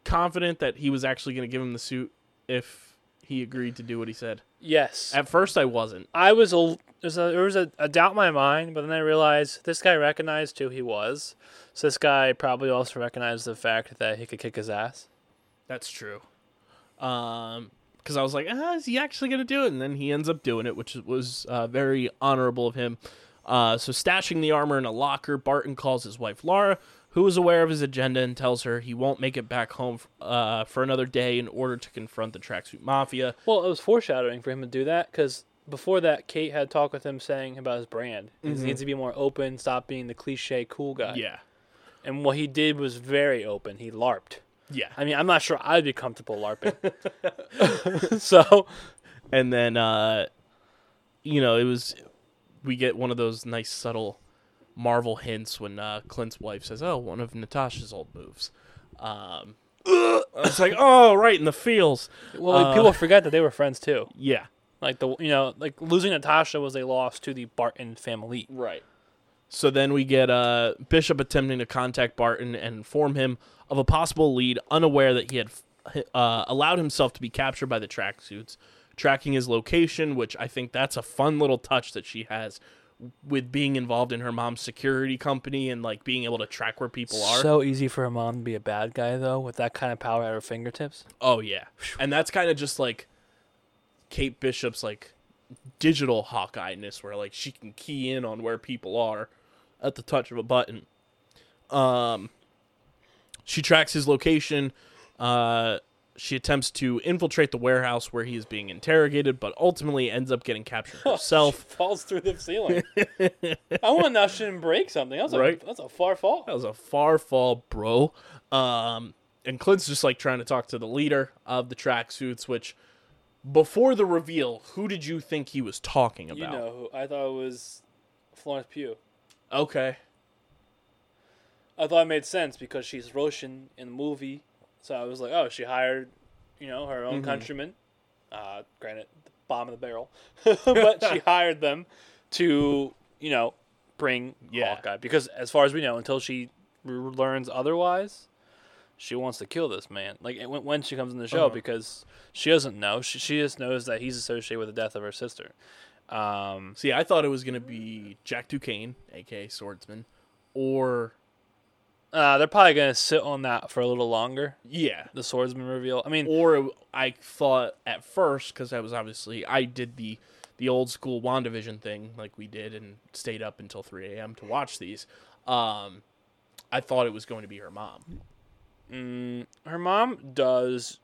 confident that he was actually going to give him the suit if he agreed to do what he said? Yes. At first, I wasn't. I was a there's a, there was a, a doubt in my mind, but then I realized this guy recognized who he was. So this guy probably also recognized the fact that he could kick his ass. That's true. Um, because I was like, ah, is he actually going to do it? And then he ends up doing it, which was uh, very honorable of him. Uh, so stashing the armor in a locker, Barton calls his wife Laura, who is aware of his agenda, and tells her he won't make it back home uh, for another day in order to confront the tracksuit mafia. Well, it was foreshadowing for him to do that because before that, Kate had talked with him saying about his brand. He needs to be more open, stop being the cliche cool guy. Yeah, And what he did was very open. He LARPed. yeah. I mean, I'm not sure I'd be comfortable LARPing. so, And then, uh, you know, it was we get one of those nice subtle Marvel hints when uh, Clint's wife says, "Oh, one of Natasha's old moves." Um, it's like, oh, right in the feels. well, like, Uh, people forget that they were friends too. Yeah, Like the you know, like losing Natasha was a loss to the Barton family. right. So then we get uh, Bishop attempting to contact Barton and inform him of a possible lead, unaware that he had uh, allowed himself to be captured by the tracksuits, tracking his location. Which I think that's a fun little touch that she has with being involved in her mom's security company and like being able to track where people are. So easy for a mom to be a bad guy though, with that kind of power at her fingertips. Oh yeah, and that's kind of just like Kate Bishop's like digital Hawkeye ness, where like she can key in on where people are at the touch of a button. Um, she tracks his location. Uh, she attempts to infiltrate the warehouse where he is being interrogated, but ultimately ends up getting captured herself. falls through the ceiling. I want that shouldn't break something. That's Right. a that's a far fall. That was a far fall, bro. Um, and Clint's just like trying to talk to the leader of the tracksuits, which before the reveal, who did you think he was talking about? You know, who I thought it was Florence Pugh. Okay. I thought it made sense because she's Russian in the movie. So I was like, oh, she hired, you know, her own Mhm. countrymen. Uh, granted, the bottom of the barrel, but she hired them to, you know, bring Yeah. Hawkeye because, as far as we know, until she learns otherwise, she wants to kill this man. Like when when she comes in the show, Uh-huh. because she doesn't know. She, she just knows that he's associated with the death of her sister. Um, See, I thought it was gonna be Jack Duquesne, aka Swordsman, or uh, they're probably gonna sit on that for a little longer. yeah, The swordsman reveal. I mean, or I thought at first because I was obviously I did the the old school Wandavision thing like we did and stayed up until 3 a.m. to watch these. Um, I thought it was going to be her mom. Mm, her mom does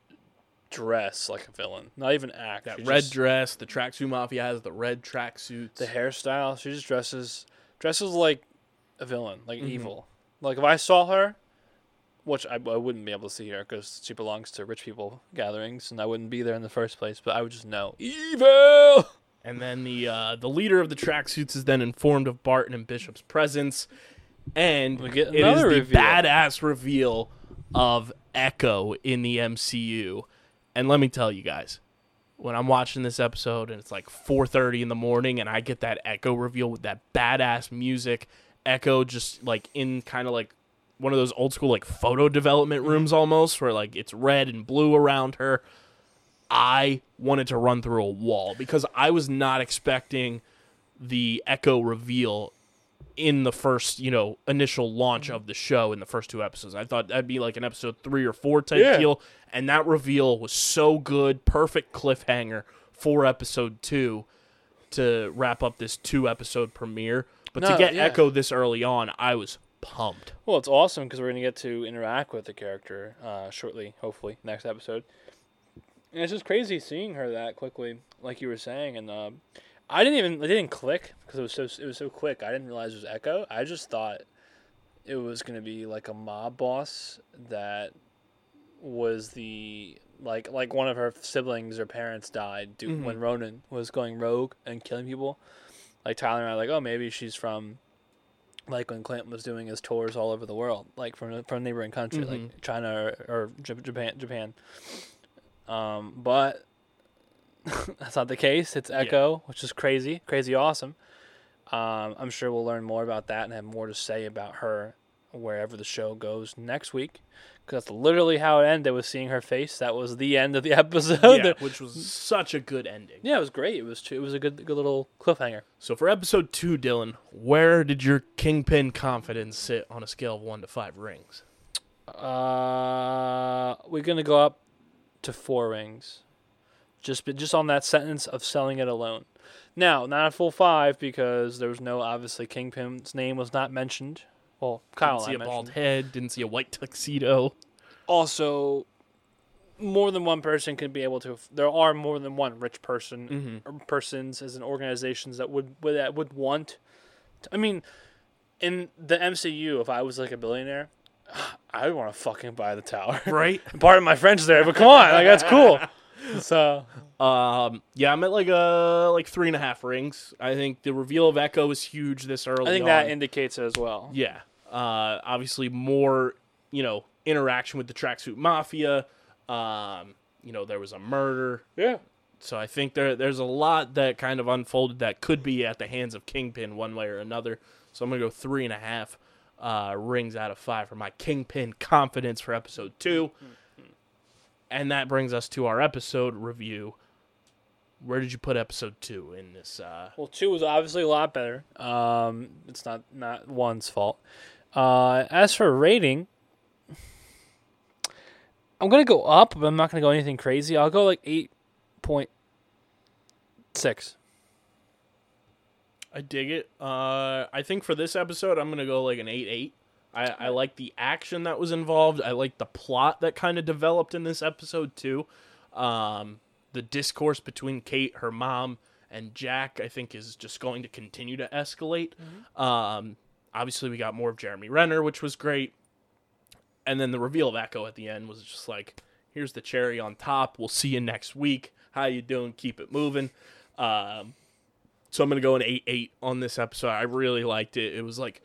dress like a villain, not even act. That She red just- dress, the tracksuit mafia has the red tracksuits. the hairstyle. She just dresses dresses like a villain, like Mhm. evil. Like if I saw her, which I, I wouldn't be able to see her because she belongs to rich people gatherings, and I wouldn't be there in the first place. But I would just know evil. And then the uh, the leader of the tracksuits is then informed of Barton and Bishop's presence, and We get it is another the reveal. badass reveal of Echo in the MCU. And let me tell you guys, when I'm watching this episode and it's like 4:30 in the morning, and I get that Echo reveal with that badass music, Echo just like in kind of like one of those old school like photo development mm-hmm. rooms almost, where like it's red and blue around her. I wanted to run through a wall because I was not expecting the Echo reveal in the first, you know, initial launch mm-hmm. of the show in the first two episodes. I thought that'd be like an episode three or four type Yeah. deal, and that reveal was so good, perfect cliffhanger for episode two to wrap up this two episode premiere. But to get yeah. Echo this early on, I was pumped. Well, it's awesome because we're gonna get to interact with the character uh, shortly, hopefully next episode. And it's just crazy seeing her that quickly, like you were saying. And uh, I didn't even it didn't click because it was so it was so quick. I didn't realize it was Echo. I just thought it was gonna be like a mob boss that was the like like one of her siblings or parents died do, Mhm. when Ronin was going rogue and killing people. Like Tyler and I like, oh, maybe she's from like when Clinton was doing his tours all over the world, like from from neighboring country, Mhm. like China or, or Japan. Japan. Um, but that's not the case. It's Echo, which is crazy, crazy awesome. Um, I'm sure we'll learn more about that and have more to say about her wherever the show goes next week. Because that's literally how it ended with seeing her face. That was the end of the episode. yeah, which was such a good ending. Yeah, it was great. It was it was a good good little cliffhanger. So for episode two, Dylan, where did your kingpin confidence sit on a scale of one to five rings? Uh, we're gonna go up to four rings, just just on that sentence of selling it alone. Now, not a full five because there was no obviously Kingpin's name was not mentioned. Well, Kyle Didn't see and a I bald head. Didn't see a white tuxedo. Also, more than one person could be able to. There are more than one rich person Mm-hmm. or persons as an organizations that would would that would want. To, I mean, in the MCU, if I was like a billionaire, I would want to fucking buy the tower. Right. Pardon my French there, but come on, like that's cool. So Um. Yeah, I'm at like a like three and a half rings. I think the reveal of Echo was huge this early. I think on. that indicates it as well. Yeah. Uh. Obviously, more you know interaction with the tracksuit mafia. Um. You know, there was a murder. Yeah. So I think there there's a lot that kind of unfolded that could be at the hands of Kingpin one way or another. So I'm gonna go three and a half uh, rings out of five for my Kingpin confidence for episode two. And that brings us to our episode review. Where did you put episode two in this? Uh, Well, two was obviously a lot better. Um, it's not not one's fault. Uh, as for rating, I'm gonna go up, but I'm not gonna go anything crazy. I'll go like eight point six. I dig it. Uh, I think for this episode, I'm gonna go like an eight eight. I, I like the action that was involved. I like the plot that kind of developed in this episode too. Um, the discourse between Kate, her mom, and Jack, I think, is just going to continue to escalate. Um, obviously, we got more of Jeremy Renner, which was great. And then the reveal of Echo at the end was just like, here's the cherry on top. We'll see you next week. How you doing? Keep it moving. Um, so I'm gonna go an eight eight on this episode. I really liked it. It was like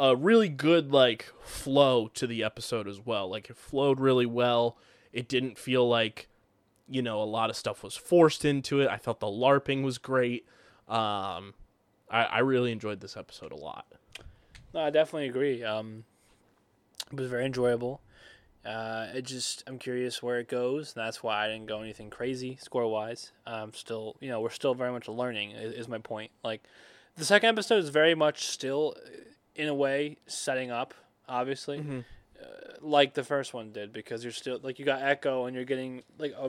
a really good like flow to the episode as well. Like it flowed really well. It didn't feel like you know a lot of stuff was forced into it. I felt the larping was great. Um, I, I really enjoyed this episode a lot. No, I definitely agree. Um, it was very enjoyable. Uh, it just I'm curious where it goes. And that's why I didn't go anything crazy score wise. Um, still, you know, we're still very much learning. Is, is my point. Like the second episode is very much still, uh, in a way, setting up. Obviously, Mhm. uh, like the first one did, because you're still like you got Echo and you're getting like a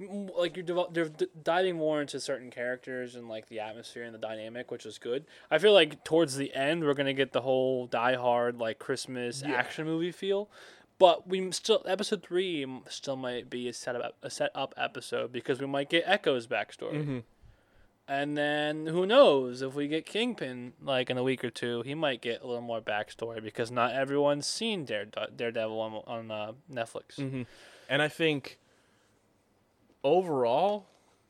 like you're, devel- you're d- diving more into certain characters and like the atmosphere and the dynamic, which is good. I feel like towards the end we're gonna get the whole Die Hard like Christmas Yeah. action movie feel, but we still episode three still might be a set up a set up episode because we might get Echo's backstory, Mm-hmm. and then who knows if we get Kingpin like in a week or two, he might get a little more backstory because not everyone's seen Dare Daredevil on on uh, Netflix. Mm-hmm. And I think overall,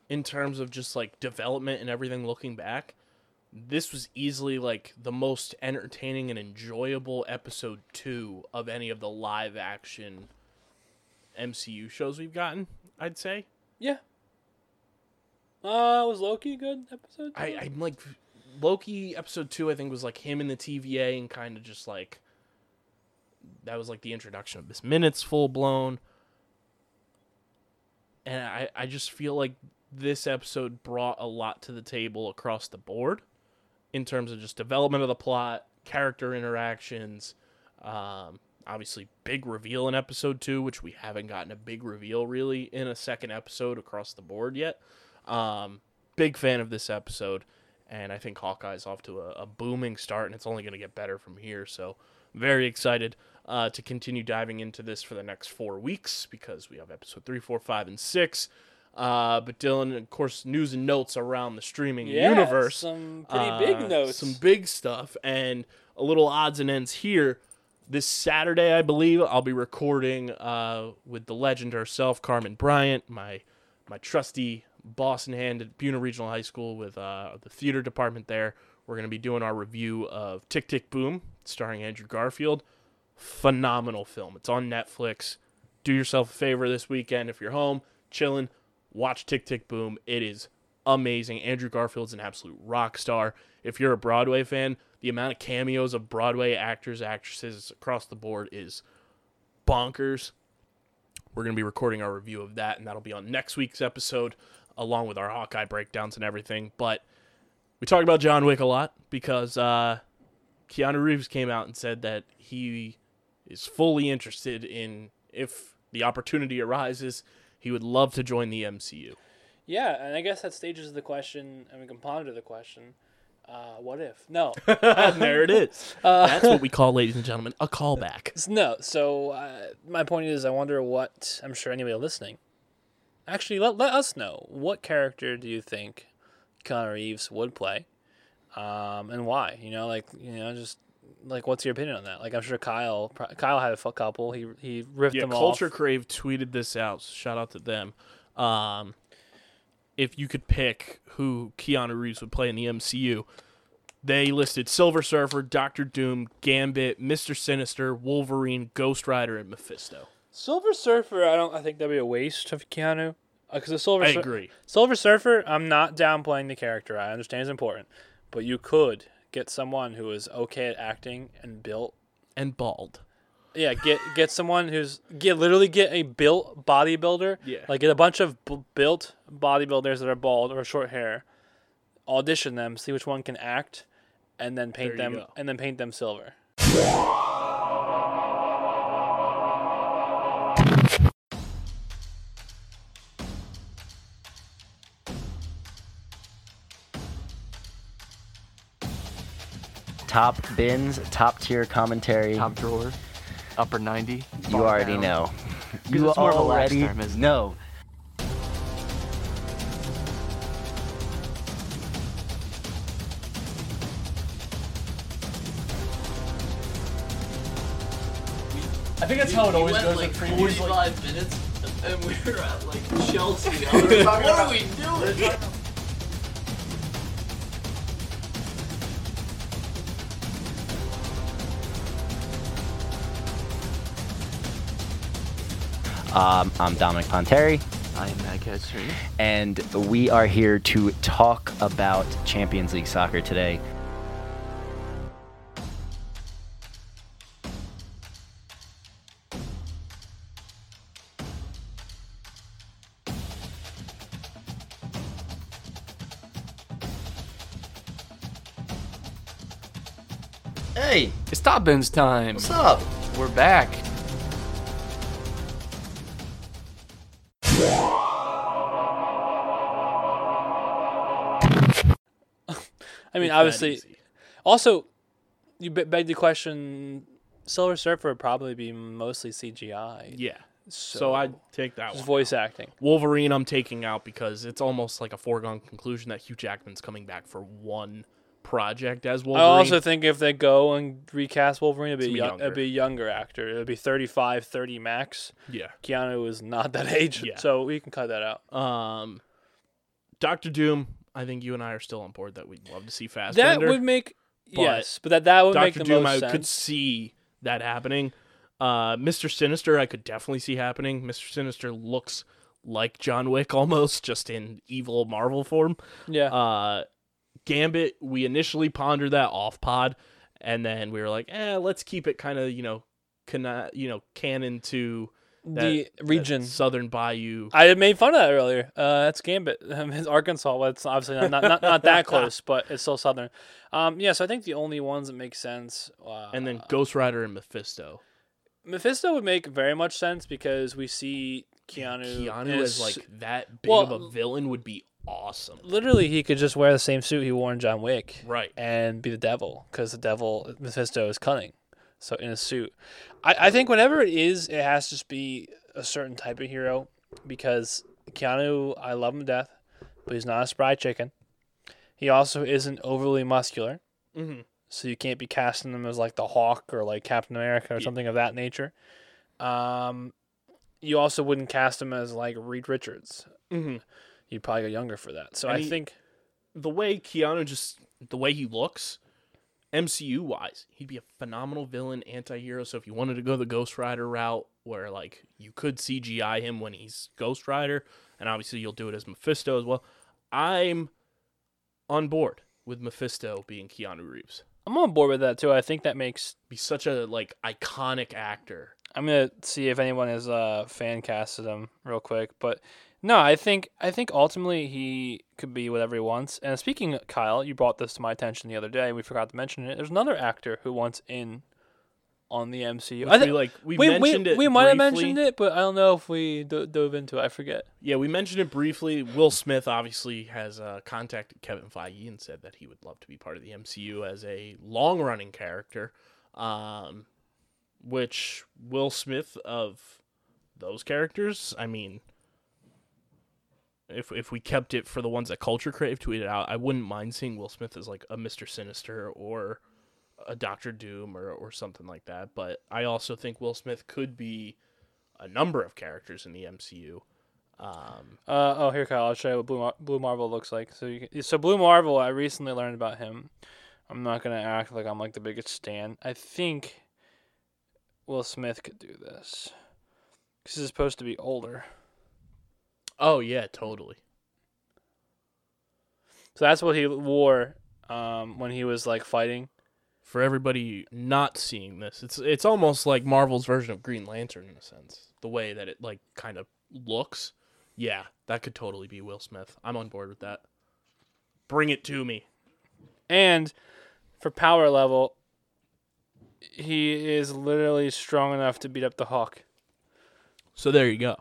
in terms of just like development and everything looking back, this was easily like the most entertaining and enjoyable episode two of any of the live action MCU shows we've gotten, I'd say. Yeah. Uh, was Loki a good episode? I, I'm like Loki episode two, I think was like him in the TVA and kind of just like that was like the introduction of Miss Minutes full blown. And I, I just feel like this episode brought a lot to the table across the board in terms of just development of the plot, character interactions, um, obviously big reveal in episode two, which we haven't gotten a big reveal really in a second episode across the board yet. Um, big fan of this episode, and I think Hawkeye's off to a, a booming start, and it's only going to get better from here. So very excited uh, to continue diving into this for the next four weeks because we have episode three, four, five, and six. Uh, but Dylan, of course, news and notes around the streaming Yeah, universe. some pretty Uh, big notes. Some big stuff and a little odds and ends here. This Saturday, I believe, I'll be recording uh, with the legend herself, Carmen Bryant, my my trusty boss in hand at Buena Regional High School with uh, the theater department there. We're going to be doing our review of Tick Tick Boom, starring Andrew Garfield. Phenomenal film. It's on Netflix. Do yourself a favor this weekend if you're home, chilling, watch Tick Tick Boom. It is amazing. Andrew Garfield's an absolute rock star. If you're a Broadway fan, the amount of cameos of Broadway actors, actresses across the board is bonkers. We're going to be recording our review of that, and that'll be on next week's episode, along with our Hawkeye breakdowns and everything. But we talk about John Wick a lot because uh, Keanu Reeves came out and said that he is fully interested in, if the opportunity arises, he would love to join the MCU. Yeah, and I guess that stages the question, and we can ponder the question: uh, What if? No, there it is. That's what we call, ladies and gentlemen, a callback. No. So uh, my point is, I wonder what I'm sure anybody listening. Actually, let let us know what character do you think Keanu Reeves would play, um, and why? You know, like you know, just like what's your opinion on that? Like I'm sure Kyle Kyle had a couple. He he ripped Yeah, them Culture off. Crave tweeted this out. So shout out to them. Um, if you could pick who Keanu Reeves would play in the MCU, they listed Silver Surfer, Doctor Doom, Gambit, Mister Sinister, Wolverine, Ghost Rider, and Mephisto. Silver Surfer, I don't. I think that'd be a waste of Keanu. Because the Silver I Sur- agree. Silver Surfer, I'm not downplaying the character. I understand it's important, but you could get someone who is okay at acting and built. And bald. Yeah, get get someone who's get literally get a built bodybuilder. Yeah. like get a bunch of b- built bodybuilders that are bald or short hair. Audition them, see which one can act, and then paint There them and then paint them silver. Top bins, top tier commentary. top drawer, upper 90. you already down. know. You it's more of a already term, isn't it? know. I think that's how it always goes. like with previews, like- 45 minutes and we were at like Chelsea. I was like, what are we doing? Um, I'm Dominic Ponteri, I am Matt Ketchery. and we are here to talk about Champions League soccer today. Hey, It's Top Bins time. what's up? We're back. I mean, obviously, also, you be- beg the question. Silver Surfer would probably be mostly CGI. Yeah. So, I take that just one. voice acting. Wolverine, I'm taking out because it's almost like a foregone conclusion that Hugh Jackman's coming back for one project as Wolverine. I also think if they go and recast Wolverine, it'd be, It's a gonna be young, it'd be a younger actor. It'd be 35, 30 max. yeah. Keanu is not that age, Yeah. so we can cut that out. Um, Doctor Doom. I think you and I are still on board that we'd love to see Fassbender. That would make but yes, but that that would make Doctor the Doom. most I sense. could see that happening. Uh, Mister Sinister. I could definitely see happening. Mister Sinister looks like John Wick almost, just in evil Marvel form. yeah, Uh, Gambit. We initially pondered that off pod, and then we were like, eh, let's keep it kind of you know cana- you know, canon to that, the region. Southern Bayou. I made fun of that earlier. Uh, that's Gambit. It's Arkansas. Well, it's obviously not not, not, not that close, but it's still southern. Um, yeah, so I think the only ones that make sense. Uh, and then Ghost Rider and Mephisto. Mephisto would make very much sense because we see Keanu. Keanu a as like that big Well, of a villain would be awesome. literally he could just wear the same suit he wore in John Wick. Right. and be the devil because the devil Mephisto is cunning. So in a suit, I, I think whenever it is, it has to just be a certain type of hero because Keanu, I love him to death, but he's not a spry chicken. He also isn't overly muscular, Mm-hmm. so you can't be casting him as like the Hawk or like Captain America or Yeah. something of that nature. Um, you also wouldn't cast him as like Reed Richards. Mm-hmm. You'd probably go younger for that. So And I he- think The way Keanu just the way he looks, MCU wise, he'd be a phenomenal villain, anti-hero. So if you wanted to go the Ghost Rider route, where like you could CGI him when he's Ghost Rider, and obviously you'll do it as Mephisto as well. I'm on board with Mephisto being Keanu Reeves. I'm on board with that too. I think that makes Be such a like iconic actor. I'm gonna see if anyone has uh, fan casted him real quick, but no, I think I think ultimately he could be whatever he wants. And speaking, of Kyle, you brought this to my attention the other day. We forgot to mention it. There's another actor who wants in on the MCU. Which I think we like we, we, mentioned we, it. we might have mentioned it, but I don't know if we do- dove into it. I forget. Yeah, we mentioned it briefly. Will Smith obviously has uh, contacted Kevin Feige and said that he would love to be part of the MCU as a long running character. Um, which Will Smith of those characters, I mean, if if we kept it for the ones that Culture Crave tweeted out, I wouldn't mind seeing Will Smith as like a Mister Sinister or a Doctor Doom or or something like that. But I also think Will Smith could be a number of characters in the MCU. Um, Uh, oh, here, Kyle. I'll show you what Blue, Mar- Blue Marvel looks like. So, you can, so Blue Marvel. I recently learned about him. I'm not gonna act like I'm like the biggest stan. I think Will Smith could do this because he's supposed to be older. Oh yeah, totally. So that's what he wore um, when he was like fighting. For everybody not seeing this, it's it's almost like Marvel's version of Green Lantern in a sense. The way that it like kind of looks. Yeah, that could totally be Will Smith. I'm on board with that. Bring it to me. And for power level, he is literally strong enough to beat up the Hawk. So there you go.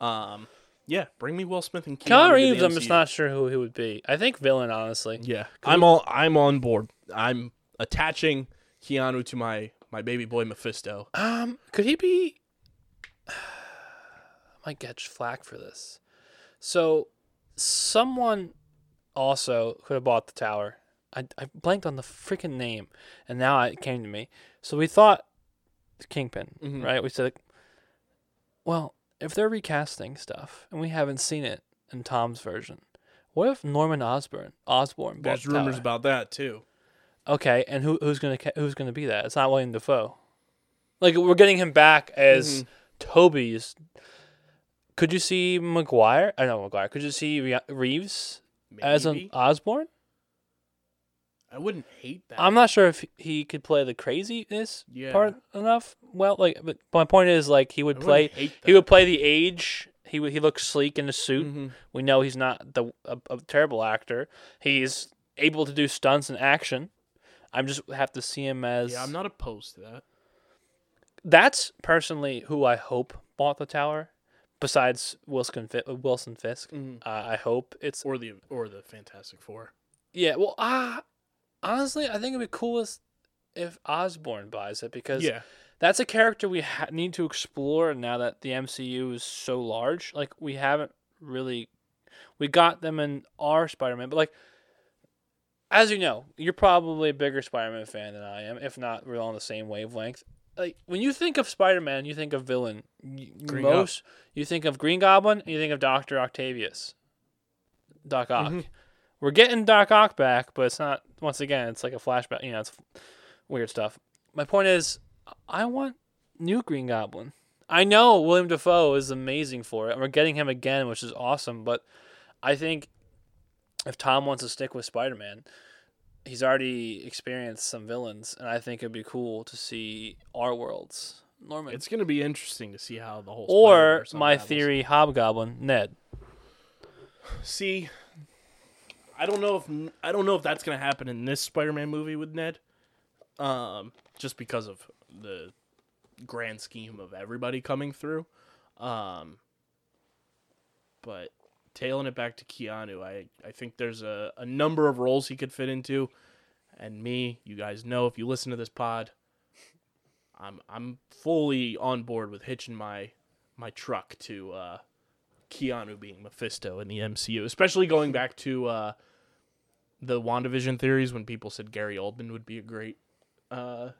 Um, yeah, bring me Will Smith and Keanu Keanu Reeves, I'm just not sure who he would be. I think villain, honestly. Yeah, I'm all I'm on board. I'm attaching Keanu to my my baby boy Mephisto. Um, could he be? I might get flack for this. So, someone also could have bought the tower. I, I blanked on the freaking name, and now it came to me. So we thought Kingpin, Mhm. right? We said, well, if they're recasting stuff and we haven't seen it in Tom's version, what if Norman Osborn Osborn There's the rumors about that too. Okay, and who who's gonna who's gonna be that? It's not William Dafoe. Like we're getting him back as Mhm. Tobey's. Could you see Maguire? I know Maguire. Could you see Re- Reeves as an Osborn? I wouldn't hate that. I'm not sure if he could play the craziness Yeah. part enough. Well, like, but my point is, like, he would I play. He would play the age. He would. He looks sleek in a suit. Mhm. We know he's not the a, a terrible actor. He's able to do stunts and action. I'm just have to see him as. Yeah, I'm not opposed to that. That's personally who I hope bought the tower. Besides Wilson, Fi- Wilson Fisk, Mhm. uh, I hope it's Or the or the Fantastic Four. yeah. Well, ah, honestly, I think it'd be coolest if Osborn buys it because Yeah. that's a character we ha- need to explore now that the MCU is so large. Like we haven't really, we got them in our Spider-Man, but like, as you know, you're probably a bigger Spider-Man fan than I am. If not, we're on the same wavelength. Like when you think of Spider-Man, you think of villain. Green Most you think of Green Goblin, and you think of Doctor Octavius, Doc Ock. Mhm. We're getting Doc Ock back, but it's not. Once again, it's like a flashback. You know, it's weird stuff. My point is, I want new Green Goblin. I know William Dafoe is amazing for it, and we're getting him again, which is awesome. But I think if Tom wants to stick with Spider Man, he's already experienced some villains, and I think it'd be cool to see our worlds Norman. It's going to be interesting to see how the whole or my unravels. theory, Hobgoblin, Ned. See, I don't know if I don't know if that's gonna happen in this Spider-Man movie with Ned, um, just because of the grand scheme of everybody coming through. Um, but tailing it back to Keanu, I I think there's a, a number of roles he could fit into, and me, you guys know if you listen to this pod, I'm I'm fully on board with hitching my my truck to uh, Keanu being Mephisto in the MCU, especially going back to uh, the WandaVision theories when people said Gary Oldman would be a great uh,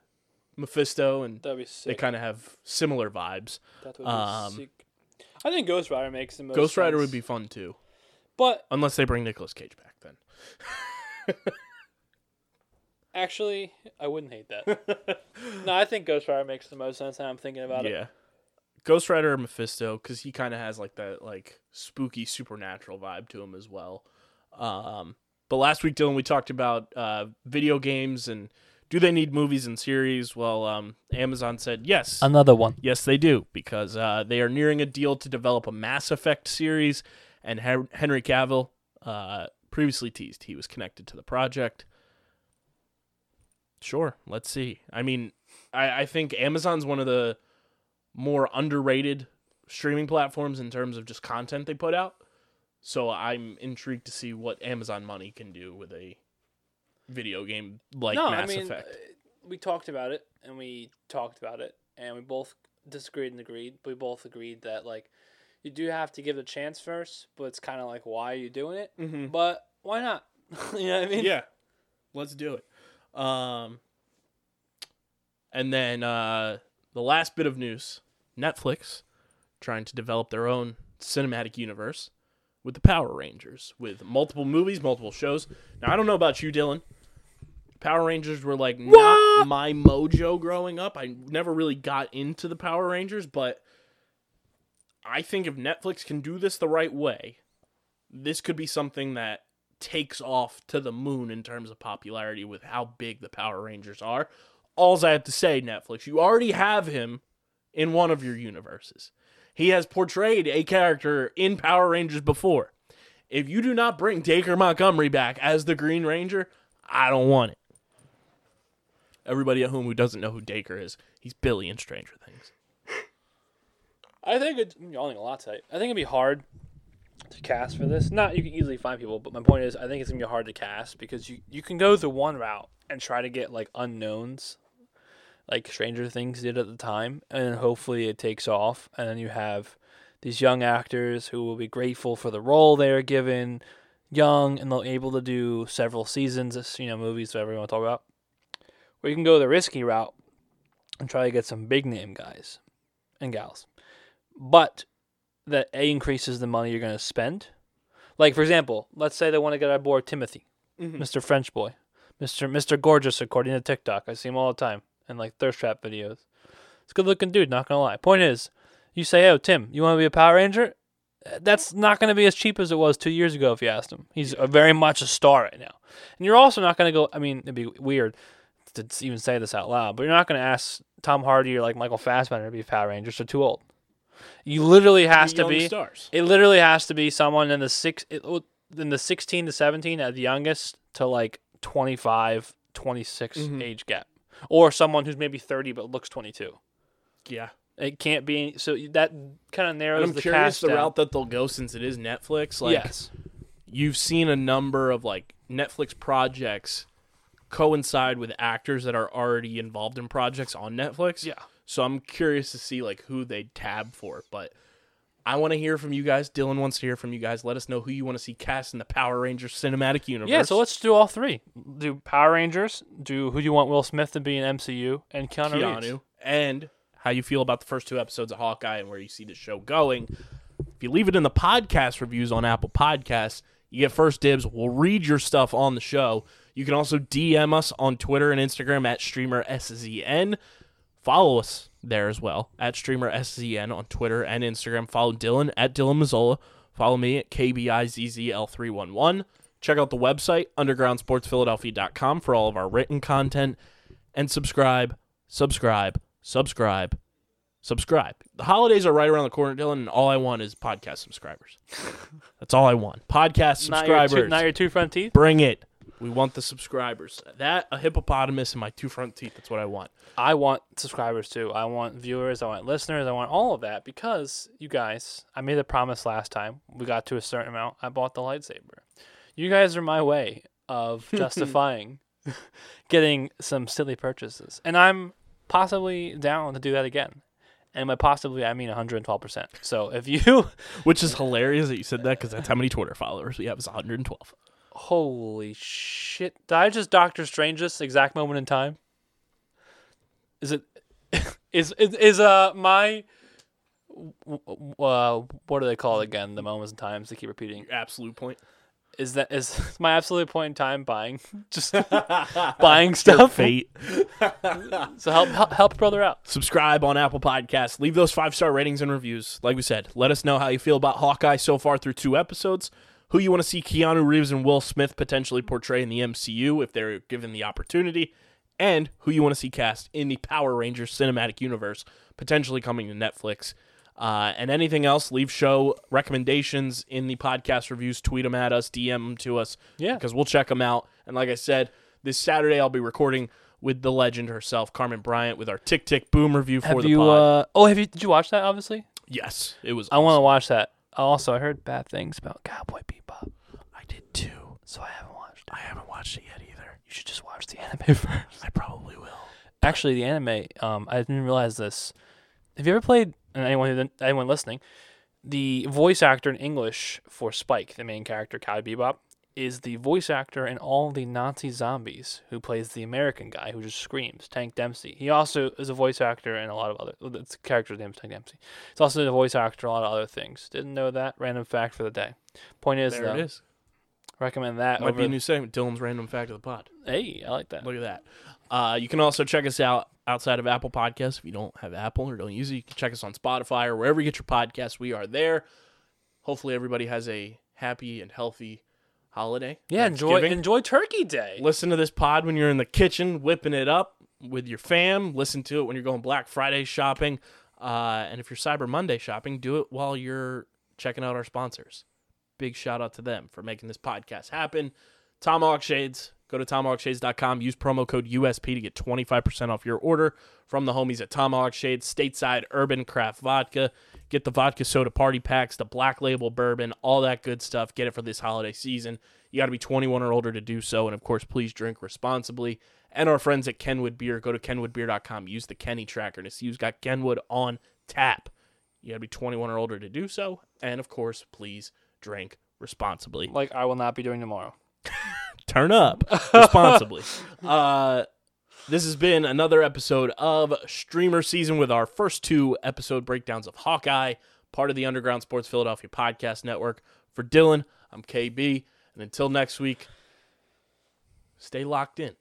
Mephisto, and they kind of have similar vibes. That would be um, sick. I think Ghost Rider makes the most. Ghost Rider sense. would be fun too, But unless they bring Nicolas Cage back. Then actually, I wouldn't hate that. no, I think Ghost Rider makes the most sense. Now I'm thinking about it. Ghost Rider or Mephisto because he kind of has like that like spooky supernatural vibe to him as well. Um, but last week, Dylan, we talked about uh, video games and do they need movies and series? Well, um, Amazon said yes. Another one. Yes, they do because uh, they are nearing a deal to develop a Mass Effect series, and Hen- Henry Cavill uh, previously teased he was connected to the project. Sure, let's see. I mean, I, I think Amazon's one of the more underrated streaming platforms in terms of just content they put out. So I'm intrigued to see what Amazon money can do with a video game like no, Mass I mean, Effect. uh, we talked about it and we talked about it and we both disagreed and agreed. But we both agreed that like you do have to give it a chance first, but it's kind of like why are you doing it? Mm-hmm. But why not? you know what I mean? yeah let's do it um and then uh the last bit of news netflix trying to develop their own cinematic universe with the power rangers with multiple movies multiple shows. Now i don't know about you dylan. Power rangers were like not my mojo growing up. I never really got into the power rangers but i think if netflix can do this the right way this could be something that takes off to the moon in terms of popularity with how big the Power Rangers are. Alls I have to say, Netflix, you already have him in one of your universes. He has portrayed a character in Power Rangers before. If you do not bring Dacre Montgomery back as the Green Ranger, I don't want it. Everybody at home who doesn't know who Dacre is, he's Billy in Stranger Things. I think it's I'm yawning a lot tonight. I think it'd be hard to cast for this. Not you can easily find people, but my point is I think it's gonna be hard to cast because you you can go the one route and try to get like unknowns, like Stranger Things did at the time, and hopefully it takes off, and then you have these young actors who will be grateful for the role they are given, young and they're able to do several seasons, you know, movies, whatever you want to talk about. Or you can go the risky route and try to get some big name guys and gals but that a increases the money you're going to spend. Like for example, let's say they want to get on board Timothy, mm-hmm. Mr. French boy, Mr. Mr. Gorgeous according to TikTok. I see him all the time and like thirst trap videos. It's a good looking dude, not gonna lie. Point is, you say, "Oh, Tim, you want to be a Power Ranger?" Uh, That's not going to be as cheap as it was two years ago if you asked him. He's a very much a star right now, and you're also not going to go. I mean, it'd be weird to even say this out loud, but you're not going to ask Tom Hardy or like Michael Fassbender to be a Power Ranger. They're too old. You literally has to be. stars. It literally has to be someone in the six in the 16 to 17 at the youngest to like 25, 26 Mhm. age gap, or someone who's maybe 30 but looks 22. Yeah. It can't be so that kind of And narrows I'm the curious cast the down. route that they'll go since it is Netflix. Like, yes, you've seen a number of like Netflix projects coincide with actors that are already involved in projects on Netflix. Yeah. So I'm curious to see like who they tab for, but I want to hear from you guys. Dylan wants to hear from you guys. Let us know who you want to see cast in the Power Rangers cinematic universe. yeah. So let's do all three. Do Power Rangers. Do who do you want Will Smith to be in MCU and Keanu, Reeves. And how you feel about the first two episodes of Hawkeye and where you see the show going. If you leave it in the podcast reviews on Apple Podcasts, you get first dibs. We'll read your stuff on the show. You can also DM us on Twitter and Instagram at StreamerSZN. Follow us there as well at StreamerSZN on Twitter and Instagram. Follow Dylan at Dylan Mazzola. Follow me at KBIZZL311. Check out the website, undergroundsportsphiladelphia.com, for all of our written content. And subscribe, subscribe, subscribe, subscribe. The holidays are right around the corner, Dylan, and all I want is podcast subscribers. That's all I want. Podcast Not your, subscribers. two, not your two front teeth. Bring it. We want the subscribers. That a hippopotamus and my two front teeth. That's what I want. I want subscribers too. I want viewers. I want listeners. I want all of that because you guys. I made a promise last time. We got to a certain amount. I bought the lightsaber. You guys are my way of justifying getting some silly purchases, and I'm possibly down to do that again. And by possibly, I mean 112%. So if you, Which is hilarious that you said that because that's how many Twitter followers we have is 112. Holy shit, did I just Doctor Strange this exact moment in time? Is it, is is, is uh my, uh, what do they call it again? The moments and times they keep repeating. Your absolute point. Is that is my absolute point in time buying just buying stuff? Fate. So help help help brother out. Subscribe on Apple Podcasts. Leave those five star ratings and reviews. Like we said, let us know how you feel about Hawkeye so far through two episodes. Who you want to see Keanu Reeves and Will Smith potentially portray in the MCU if they're given the opportunity, and who you want to see cast in the Power Rangers cinematic universe, potentially coming to Netflix. Uh, and anything else, leave show recommendations in the podcast reviews. Tweet them at us, DM them to us. Yeah. Because we'll check them out. And like I said, this Saturday I'll be recording with the legend herself, Carmen Bryant, with our Tick Tick Boom review for Have the you? pod. Uh, oh, have you? Did you watch that? Obviously, yes, it was. I want to watch that. Also, I heard bad things about Cowboy Bebop, I did too. so I haven't watched it. I haven't watched it yet either. You should just watch the anime first. I probably will. Actually, the anime. Um, I didn't realize this. Have you ever played? And anyone who anyone listening, the voice actor in English for Spike, the main character, Cowboy Bebop, is the voice actor in all the Nazi zombies who plays the American guy who just screams, Tank Dempsey. He also is a voice actor in a lot of other. The character's name is Tank Dempsey. He's also a voice actor in a lot of other things. Didn't know that. Random fact for the day. Point is, There though, it is. recommend that. Might over be a new segment. Dylan's random fact of the pod. hey, I like that. Look at that. Uh, you can also check us out outside of Apple Podcasts. If you don't have Apple or don't use it, you can check us on Spotify or wherever you get your podcasts. We are there. Hopefully, everybody has a happy and healthy holiday. Yeah, enjoy enjoy Turkey Day. Listen to this pod when you're in the kitchen whipping it up with your fam. Listen to it when you're going Black Friday shopping. Uh, and if you're Cyber Monday shopping, do it while you're checking out our sponsors. Big shout out to them for making this podcast happen. Tomahawk Shades. Go to tomahawkshades.com. Use promo code USP to get 25% off your order from the homies at Tomahawk Shades, stateside urban craft vodka. Get the vodka soda party packs, the black label bourbon, all that good stuff. Get it for this holiday season. You got to be 21 or older to do so. And of course, please drink responsibly. And our friends at Kenwood Beer, go to kenwoodbeer.com. Use the Kenny tracker to see who's got Kenwood on tap. You got to be 21 or older to do so. And of course, please drink responsibly Like I will not be doing tomorrow. turn up responsibly. uh, this has been another episode of Streamer Season with our first two episode breakdowns of Hawkeye, part of the Underground Sports Philadelphia Podcast Network. For Dylan, I'm KB. And until next week, stay locked in.